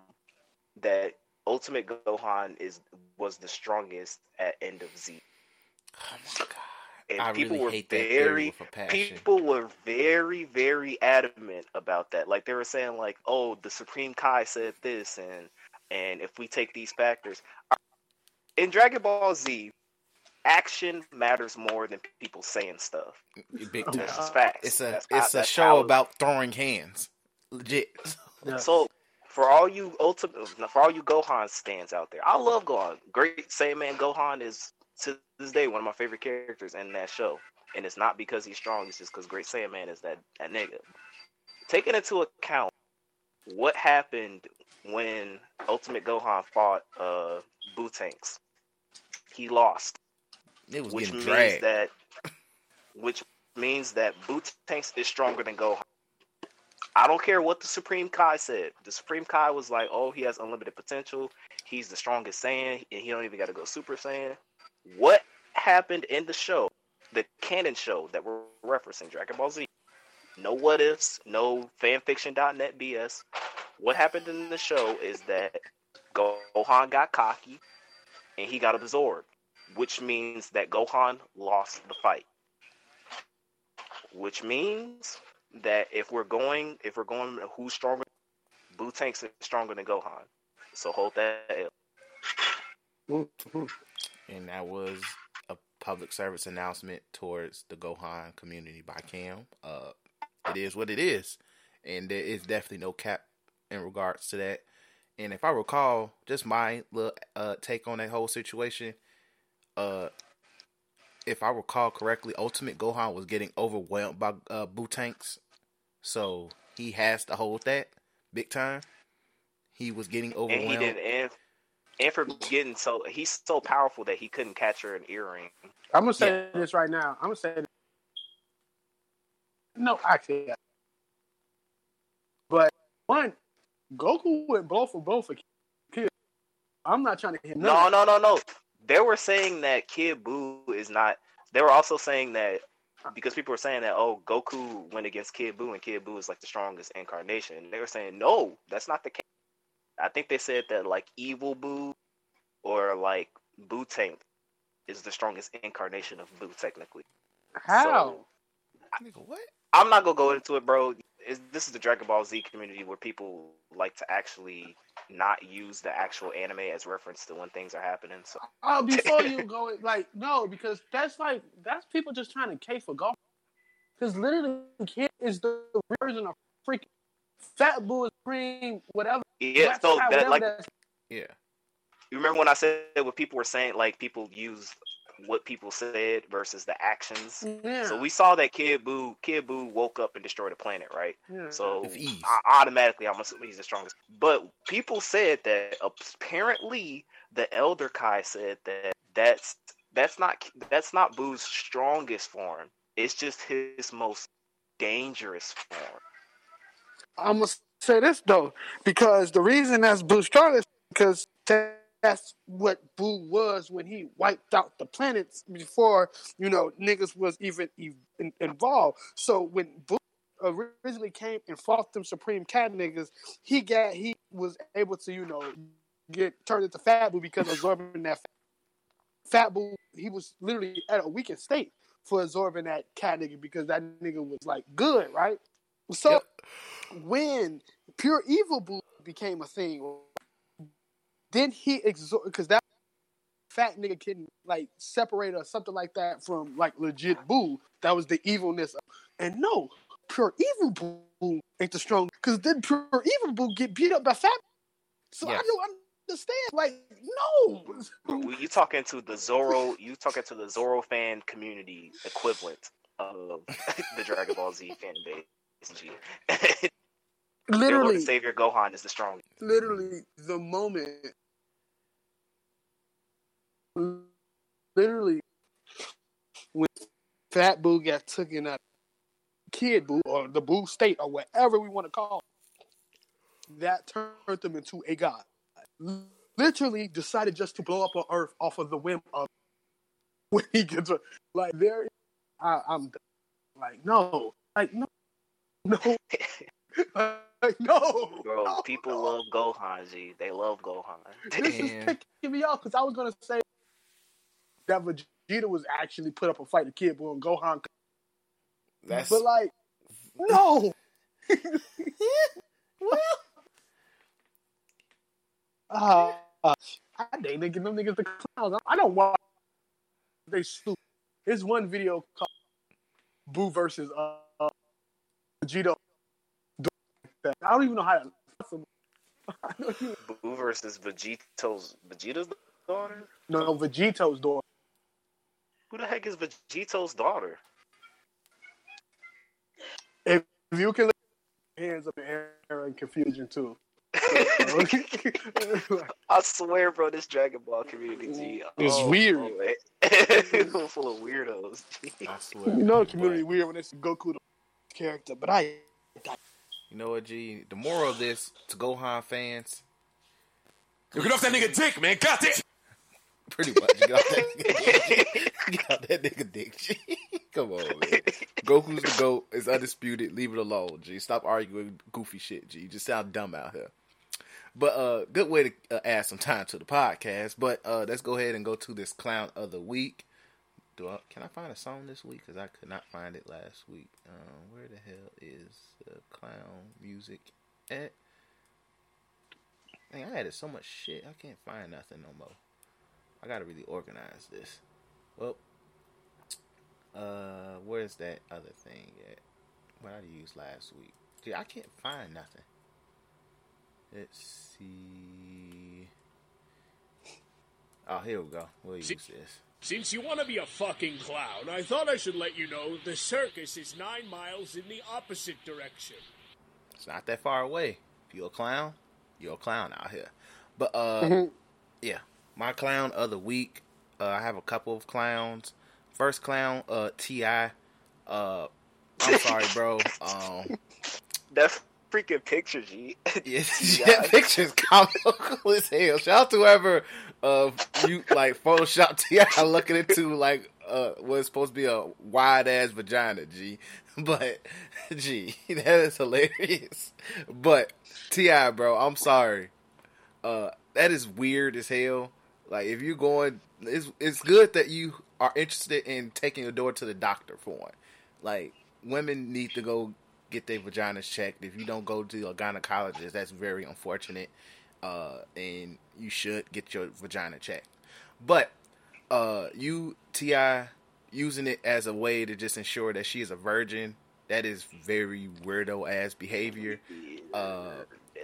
that Ultimate Gohan is was the strongest at end of Z. Oh my god. And I people really were hate very with a passion. people were very very adamant about that like they were saying like oh the supreme kai said this and and if we take these factors uh, in dragon ball z action matters more than people saying stuff Big Oh, time. that's facts It's a That's- it's a show about throwing hands. Legit. Yeah. so for all you ultimate for all you gohan stands out there i love gohan great Saiyaman gohan is to this day one of my favorite characters in that show and it's not because he's strong it's just because great Saiyaman is that that nigga taking into account what happened when Ultimate Gohan fought uh Buutenks. He lost, It was which means dragged. that which means that Buutenks is stronger than Gohan. I don't care what the Supreme Kai said. The Supreme Kai was like, "Oh, he has unlimited potential. He's the strongest Saiyan, and he don't even got to go Super Saiyan." What happened in the show, the canon show that we're referencing, Dragon Ball Z? No what ifs, no fanfiction.net BS. What happened in the show is that Gohan got cocky and he got absorbed, which means that Gohan lost the fight. Which means that if we're going, if we're going, who's stronger? Buutenks is stronger than Gohan. So hold that. L. and that was a public service announcement towards the Gohan community by Cam. Uh, it is what it is, and there is definitely no cap in regards to that. And if I recall, just my little uh, take on that whole situation, uh, if I recall correctly, Ultimate Gohan was getting overwhelmed by uh, Buutenks, so he has to hold that big time. He was getting And overwhelmed. he didn't. And, and for getting so, he's so powerful that he couldn't catch her an earring. I'm gonna say this right now. I'm gonna say this. no, actually, yeah. but one, Goku went blow for blow for Kid. I'm not trying to hit No, no, no, no. They were saying that Kid Buu is not. They were also saying that because people were saying that oh Goku went against Kid Buu and Kid Buu is like the strongest incarnation. They were saying no, that's not the case. I think they said that like Evil Buu or like Buu Tank is the strongest incarnation of Buu technically. How? So, Nigga, what? I'm not gonna go into it, bro. It's, this is the Dragon Ball Z community where people like to actually not use the actual anime as reference to when things are happening. So Oh, before you go, like no, because that's like that's people just trying to K for golf. Because literally, Kid is the version of freaking Fat Boo is cream, whatever. yeah, so that like Yeah. you remember when I said what people were saying, like people use what people said versus the actions. yeah, So we saw that Kid Buu, Kid Buu woke up and destroyed the planet, right? yeah. So I, automatically, I'm assuming he's the strongest. But people said that apparently the Elder Kai said that that's that's not that's not Boo's strongest form. It's just his most dangerous form. I'm gonna say this though, because the reason that's Boo strongest is because that's what Boo was when he wiped out the planets before you know niggas was even in, involved. So when Boo originally came and fought them Supreme Cat niggas, he got he was able to you know get turned into Fat Boo because absorbing that Fat Boo. He was literally at a weakened state for absorbing that cat nigga because that nigga was like good, right? So Yep. when pure evil Boo became a thing, then he exor because that fat nigga can like separate or something like that from like legit Boo. That was the evilness. And no, pure evil Boo ain't the strong because then pure evil Boo get beat up by fat. So I don't understand. Like no, You talking to the Zoro? You talking to the Zoro fan community equivalent of the Dragon Ball Z fan base? G. Their Lord literally, and Savior Gohan is the strongest. literally the moment literally when fat boo got taken up kid boo or the boo state or whatever we want to call it, that turned them into a god literally decided just to blow up on earth off of the whim of when he gets like there I, i'm like no like no no like, no Bro, no, people no. love Gohan. G. They love Gohan. This is picking me off because I was gonna say that Vegeta was actually put up a fight to Kid Buu and Gohan, That's but like, no. uh, uh, I dang nigga, them niggas the clowns. I don't watch. They stupid. There's one video called Boo versus uh, uh Vegeta. I don't even know how to. I don't even Boo versus Vegeto's Vegeta's daughter. No, Vegeto's daughter. Who the heck is Vegeto's daughter? If you can lift your hands up in air and confusion too. I swear, bro, this Dragon Ball community, is oh, weird. boy. full of weirdos. I swear. you know the community But- weird when it's Goku the character, but I You know what, G? The moral of this to Gohan fans, Yo, Get off that nigga dick, man. Got it. pretty much get off that nigga, get off that nigga dick, G. Come on, man. Goku's the goat. It's undisputed. Leave it alone, G. Stop arguing goofy shit, G. You just sound dumb out here. But uh, good way to uh, add some time to the podcast. But uh, let's go ahead and go to this clown of the week. Do I, can I find a song this week? Because I could not find it last week. Um, where the hell is the clown music at? Man, I added so much shit. I can't find nothing no more. I gotta really organize this. Well, uh, where's that other thing at? What I used last week? Dude, I can't find nothing. Let's see. Oh, here we go. We'll use this. Since you want to be a fucking clown, I thought I should let you know the circus is nine miles in the opposite direction. It's not that far away. If you're a clown, you're a clown out here. But uh, yeah, my clown of the week. Uh, I have a couple of clowns. First clown, uh, Ti. Uh, I'm sorry, bro. Um, That freaking pictures, G. yeah, Yeah. picture's comical as hell. Shout out to whoever uh you like Photoshop T.I. looking into like uh what's supposed to be a wide ass vagina, G. But G, that is hilarious. But T.I., bro, I'm sorry. Uh, that is weird as hell. Like if you're going, it's it's good that you are interested in taking your daughter to the doctor for it. Like women need to go get their vaginas checked. If you don't go to a gynecologist, that's very unfortunate. Uh, and you should get your vagina checked. But uh, you T.I. using it as a way to just ensure that she is a virgin. That is very weirdo ass behavior. Uh,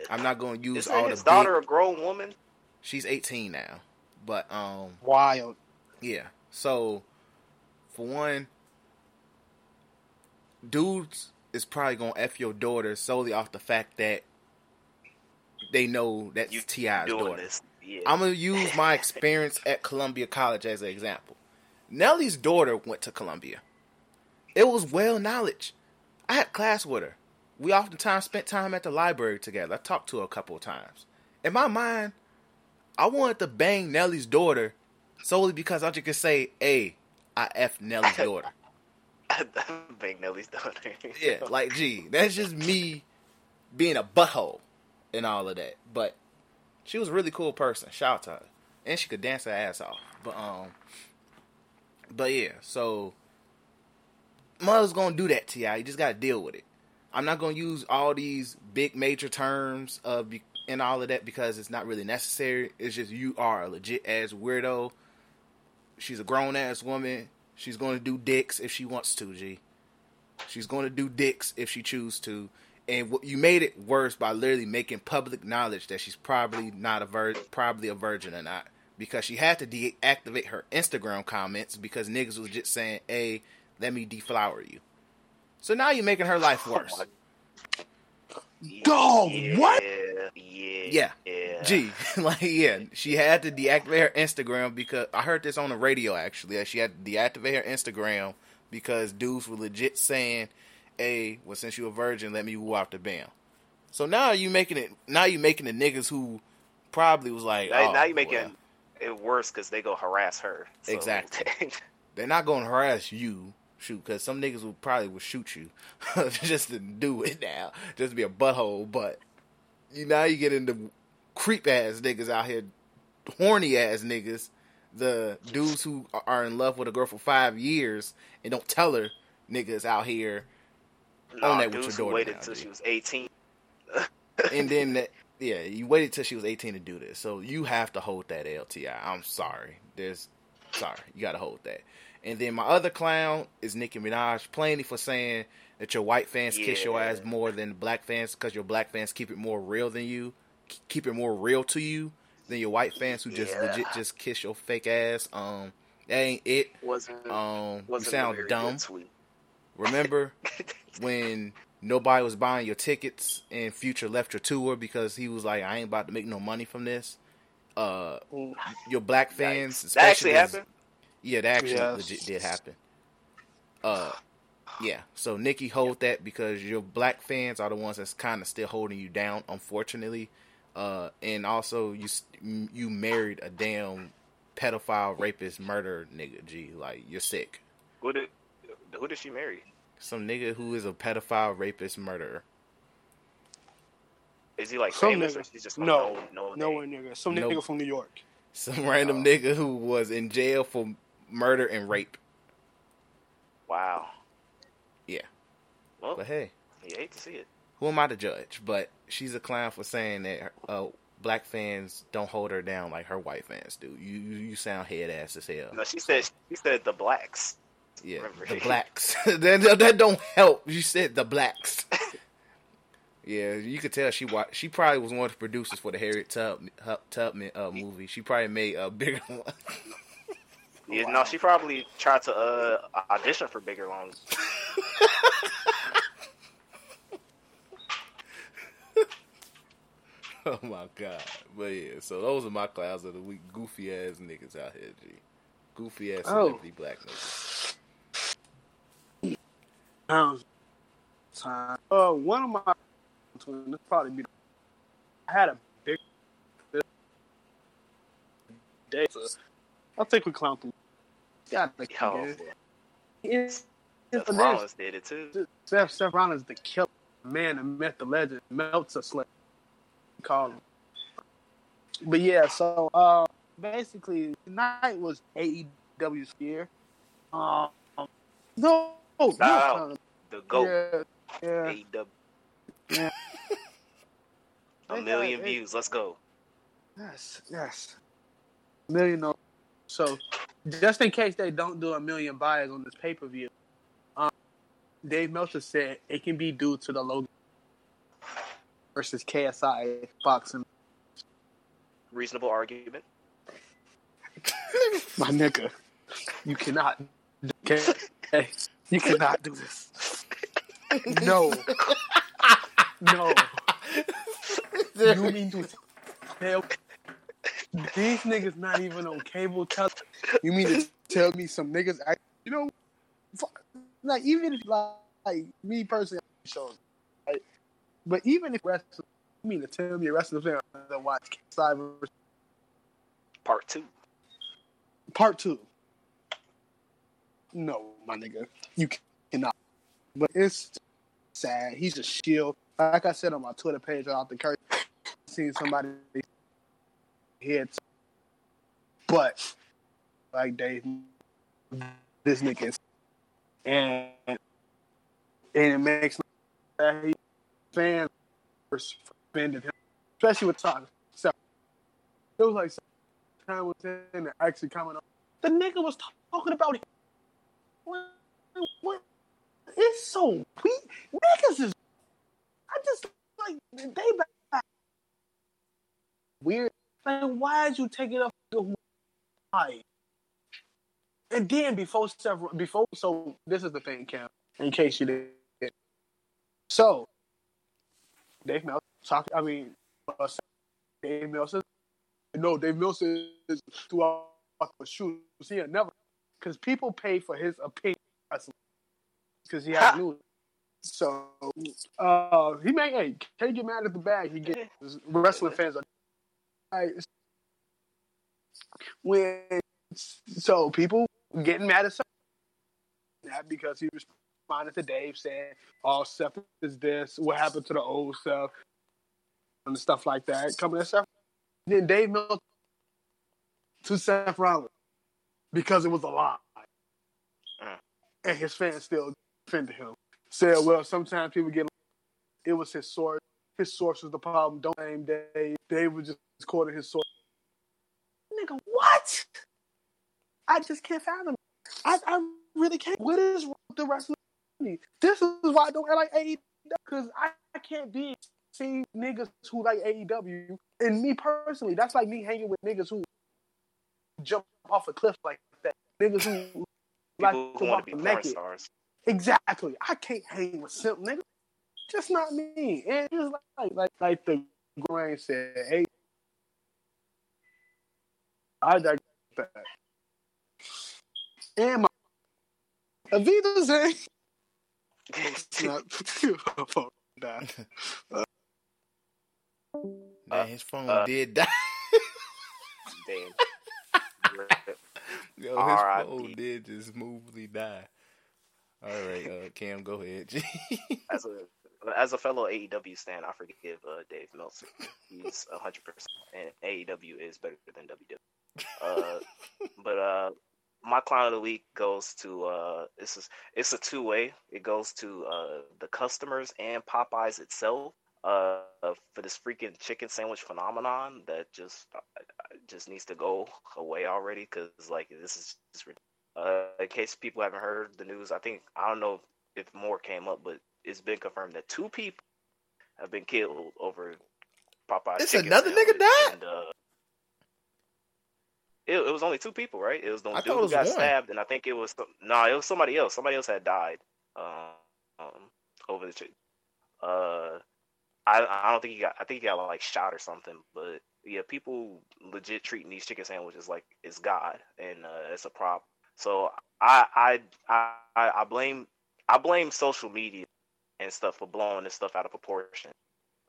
I'm not going to use Isn't all his the big- daughter a grown woman? She's 18 now, but um, wild. yeah. So, for one, dudes is probably gonna f your daughter solely off the fact that they know that's You T.I.'s daughter. Yeah. I'm gonna use my experience at Columbia College as an example. Nelly's daughter went to Columbia. It was well knowledge. I had class with her. We oftentimes spent time at the library together. I talked to her a couple of times. In my mind, I wanted to bang Nelly's daughter solely because I just could say, "Hey, I f Nelly's daughter." Bang Nelly's daughter. yeah, like, gee, that's just me being a butthole and all of that. But she was a really cool person. Shout out to her, and she could dance her ass off. But um, but yeah, so mother's gonna do that to you. You just gotta deal with it. I'm not gonna use all these big major terms of and all of that because it's not really necessary. It's just you are a legit ass weirdo. She's a grown ass woman. She's gonna do dicks if she wants to. G. She's gonna do dicks if she chooses to. And what you made it worse by literally making public knowledge that she's probably not a vir- probably a virgin or not because she had to deactivate her Instagram comments because niggas was just saying, "Hey, let me deflower you." So now you're making her life worse. Dog, what? Yeah. Gee, like yeah, she had to deactivate her Instagram because I heard this on the radio actually. That she had to deactivate her Instagram because dudes were legit saying, "Hey, well since you're a virgin, let me woo out the bam." So now you making it. Now you making the niggas who probably was like, Now, oh, now you making well, it worse because they go harass her. So- Exactly. they're not going to harass you. Shoot, because some niggas will probably will shoot you just to do it now, just to be a butthole. But you now you get into creep ass niggas out here, horny ass niggas, the dudes who are in love with a girl for five years and don't tell her niggas out here Nah, on that with your daughter. waited now, till she was 18. and then that, yeah, you waited till she was 18 to do this. So you have to hold that LTI. I'm sorry. There's sorry. You got to hold that. And then my other clown is Nicki Minaj, plainly for saying that your white fans kiss your ass more than black fans because your black fans keep it more real than you, keep it more real to you than your white fans who just Yeah. legit just kiss your fake ass. Um, that ain't it. Wasn't Um, you wasn't a sound dumb. Remember when nobody was buying your tickets and Future left your tour because he was like, I ain't about to make no money from this. Uh, your black fans, That actually happened. Yeah, that actually Yes. legit did happen. Uh, yeah. So Nicki, hold that because your black fans are the ones that's kind of still holding you down, unfortunately. Uh, and also you you married a damn pedophile, rapist, murder nigga. G, like you're sick. Who did who did she marry? Some nigga who is a pedophile, rapist, murderer. Is he like Some famous or nigga. she's just No, no, no nowhere nigga. Some Nope. nigga from New York. Some random nigga who was in jail for murder and rape. Wow. Well, But hey, you hate to see it. who am I to judge? But she's a clown for saying that uh, black fans don't hold her down like her white fans do. You you, you sound head ass as hell. No, she said she said the blacks. Yeah, remember. the blacks. that, that don't help. You said the blacks. yeah, you could tell she wa- She probably was one of the producers for the Harriet Tub, Tubman uh, movie. She probably made a bigger one. Yeah, no, she probably tried to uh audition for bigger loans. oh my god! But yeah, so those are my clouds of the week. Goofy ass niggas out here, G. Goofy ass Oh. black niggas. Um, time. Uh, one of my this probably be. I had a big day. So I think we clown through. Got the Yo, It's, it's Seth Rollins did it too. Seth, Seth Rollins, the killer man, the myth, the legend, melts a slave. Call them. But yeah, so uh, basically, tonight was AEW's year. Um, no, no, out the GOAT. yeah, yeah. AEW. Yeah. A million got- views. Let's go. Yes, yes. A Million. So, just in case they don't do a million buys on this pay per view, um, Dave Meltzer said it can be due to the Logan versus KSI boxing. Reasonable argument. My nigga, you cannot. Okay, you cannot do this. No, no. You mean to tell these niggas not even on cable television? You mean to tell me some niggas? I, you know, fuck, like even if like, like me personally shows, right? But even if wrestling, you mean to tell me wrestling fan to watch versus Part two. Part two. No, my nigga, you cannot. But it's sad. He's a shield. Like I said on my Twitter page, off the curtain, seen somebody hit, but like Dave, this nigga is, and and it makes that he fans offended him, especially with Todd. So it was like time was in actually coming on. The nigga was talking about him. What, what? It's so weak. Niggas is. I just like they back weird. Like, why did you take it up? And then before several, before so this is the thing, Cam. In case you didn't. So Dave Meltzer talk. I mean, uh, Dave Meltzer. No, Dave Meltzer is throughout the shoes. He never because people pay for his opinion because he has news. So uh, he may hey, can't get mad at the bag he gets. Wrestling fans are like, when so people getting mad at something not because he responded to Dave saying, "Oh, stuff is this. What happened to the old stuff, and stuff like that. Coming at Seth, then Dave Meltzer to Seth Rollins because it was a lie, uh. and his fans still defended him. Said, "Well, sometimes people get it was his source. His source was the problem. Don't blame Dave. Dave was just quoting his source." Nigga, what? I just can't fathom. I, I really can't. What is the wrestling? This is why I don't like AEW because I, I can't be seeing niggas who like AEW and me personally. That's like me hanging with niggas who jump off a cliff like that. Niggas who like who want walk to be naked. stars. Exactly. I can't hang with simp niggas. Just not me. And just like like like the grain said, hey, I digress. That. And my Avita Zane. Not fuck that. Man, his phone uh, did die. Damn. Yo, his R.I.P. phone did just smoothly die. All right, uh, Cam, go ahead. as a as a fellow AEW stan, I forgive uh, Dave Meltzer. He's hundred percent, and AEW is better than WWE. Uh, but uh, my client of the week goes to uh, this is it's a two way. It goes to uh, the customers and Popeyes itself. Uh, for this freaking chicken sandwich phenomenon that just uh, just needs to go away already because like this is just uh, in case people haven't heard the news, I think I don't know if more came up, but it's been confirmed that two people have been killed over Popeye's. It's another nigga died? And, uh, it, it was only two people, right? It was the I dude who got one. stabbed, and I think it was no, it was somebody else. Somebody else had died um, over the. Uh, I I don't think he got. I think he got like shot or something. But yeah, people legit treating these chicken sandwiches like it's God, and uh, it's a prop. So I I I I blame I blame social media and stuff for blowing this stuff out of proportion.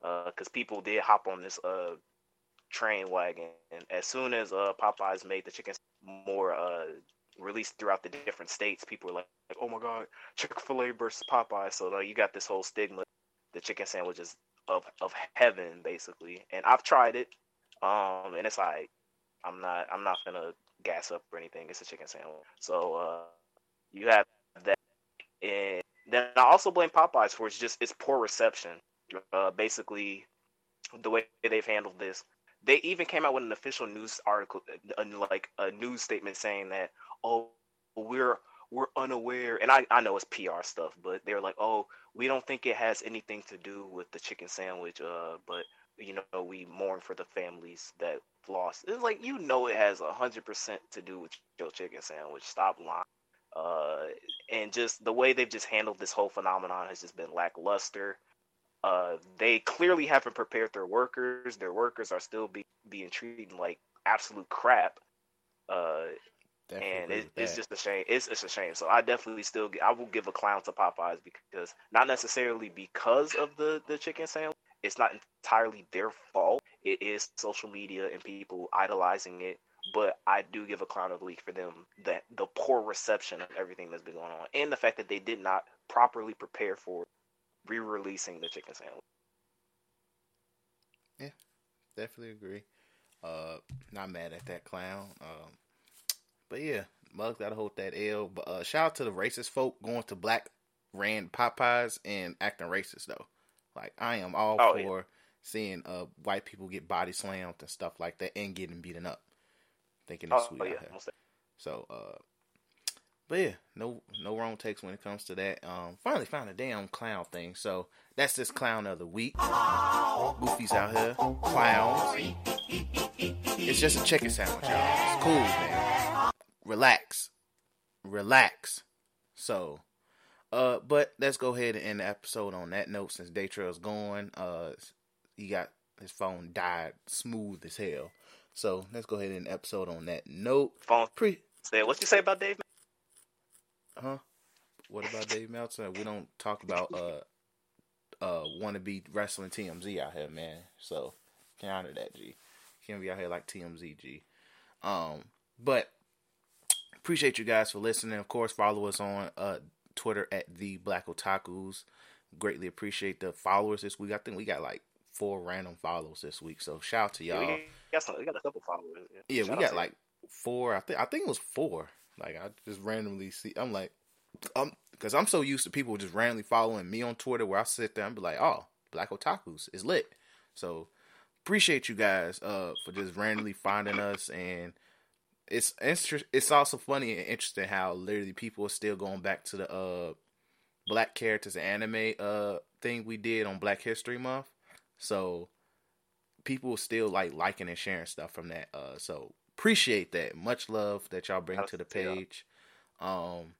Because people did hop on this uh train wagon, and as soon as uh Popeyes made the chicken more uh released throughout the different states, people were like, "Oh my God, Chick Fil A versus Popeyes." So like, you got this whole stigma. The chicken sandwiches of of heaven, basically. And I've tried it, um, and it's like I'm not I'm not gonna gas up or anything. It's a chicken sandwich. So uh, you have that, and then I also blame Popeyes for it's just it's poor reception. Uh, basically, the way they've handled this. They even came out with an official news article, uh, like a news statement saying that, oh, we're we're unaware, and I, I know it's PR stuff, but they're like, oh, we don't think it has anything to do with the chicken sandwich, uh, but you know, we mourn for the families that lost. It's like you know it has a hundred percent to do with your chicken sandwich. Stop lying. Uh, and just the way they've just handled this whole phenomenon has just been lackluster. Uh, they clearly haven't prepared their workers. Their workers are still be, being treated like absolute crap. Uh, and it, it's just a shame. It's it's a shame. So I definitely still I will give a clown to Popeyes because not necessarily because of the the chicken sandwich. It's not entirely their fault. It is social media and people idolizing it. but I do give a clown of the week for them that the poor reception of everything that's been going on, and the fact that they did not properly prepare for re-releasing the chicken sandwich. Yeah, definitely agree. Uh, not mad at that clown. Um, but yeah, Mogs gotta hold that L. But uh, shout out to the racist folk going to black ran Popeyes and acting racist though. Like I am all Oh, for yeah. seeing uh white people get body slammed and stuff like that and getting beaten up. Thinking it's Oh, sweet yeah, here. most So uh but yeah, no no wrong takes when it comes to that. Um finally found a damn clown thing. So that's this clown of the week. Goofy's out here. Clowns. It's just a chicken sandwich, y'all. It's cool, man. Relax. Relax. So uh but let's go ahead and end the episode on that note since Daytrail's going. Uh he got his phone died smooth as hell. So let's go ahead and end the episode on that note. Phone Pre said, "What you say about Dave?" Huh? What about Dave Meltzer? We don't talk about uh uh wannabe wrestling TMZ out here, man. So can honor that G. Can't be out here like TMZ G. Um, but appreciate you guys for listening. Of course, follow us on uh Twitter at the Black Otakus. Greatly appreciate the followers this week. I think we got like four random follows this week. So shout out to y'all. we got. We got a couple followers. Yeah, Shout we got to like four. I think I think it was four. Like I just randomly see. I'm like, um, because I'm so used to people just randomly following me on Twitter, where I sit there and be like, oh, Black Otakus is lit. So appreciate you guys uh for just randomly finding us and. It's inter- It's also funny and interesting how literally people are still going back to the uh black characters anime uh thing we did on Black History Month. So people still like liking and sharing stuff from that. Uh, so appreciate that. Much love that y'all bring to the page. Um,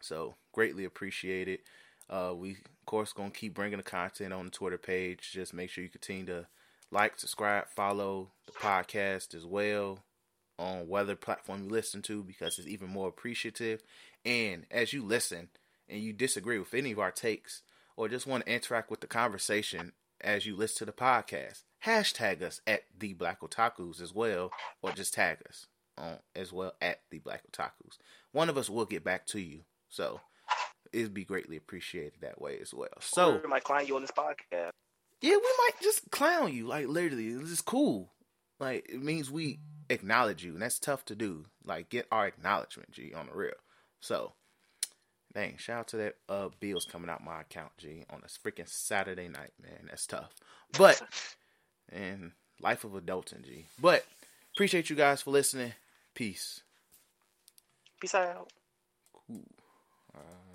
so greatly appreciate it. Uh, we of course gonna keep bringing the content on the Twitter page. Just make sure you continue to like, subscribe, follow the podcast as well on whatever platform you listen to because it's even more appreciative. And as you listen and you disagree with any of our takes or just want to interact with the conversation as you listen to the podcast, hashtag us at the Black Otakus as well, or just tag us on as well at the Black Otakus. One of us will get back to you, so it'd be greatly appreciated that way as well. So we might clown you on this podcast. yeah, we might just clown you. Like literally, this is cool. Like it means we acknowledge you, and that's tough to do. Like get our acknowledgement, G, on the real. So, dang, shout out to that uh bills coming out my account, G, on a freaking Saturday night, man. That's tough. But and life of adulting, G. But appreciate you guys for listening. Peace. Peace out. Cool. Uh,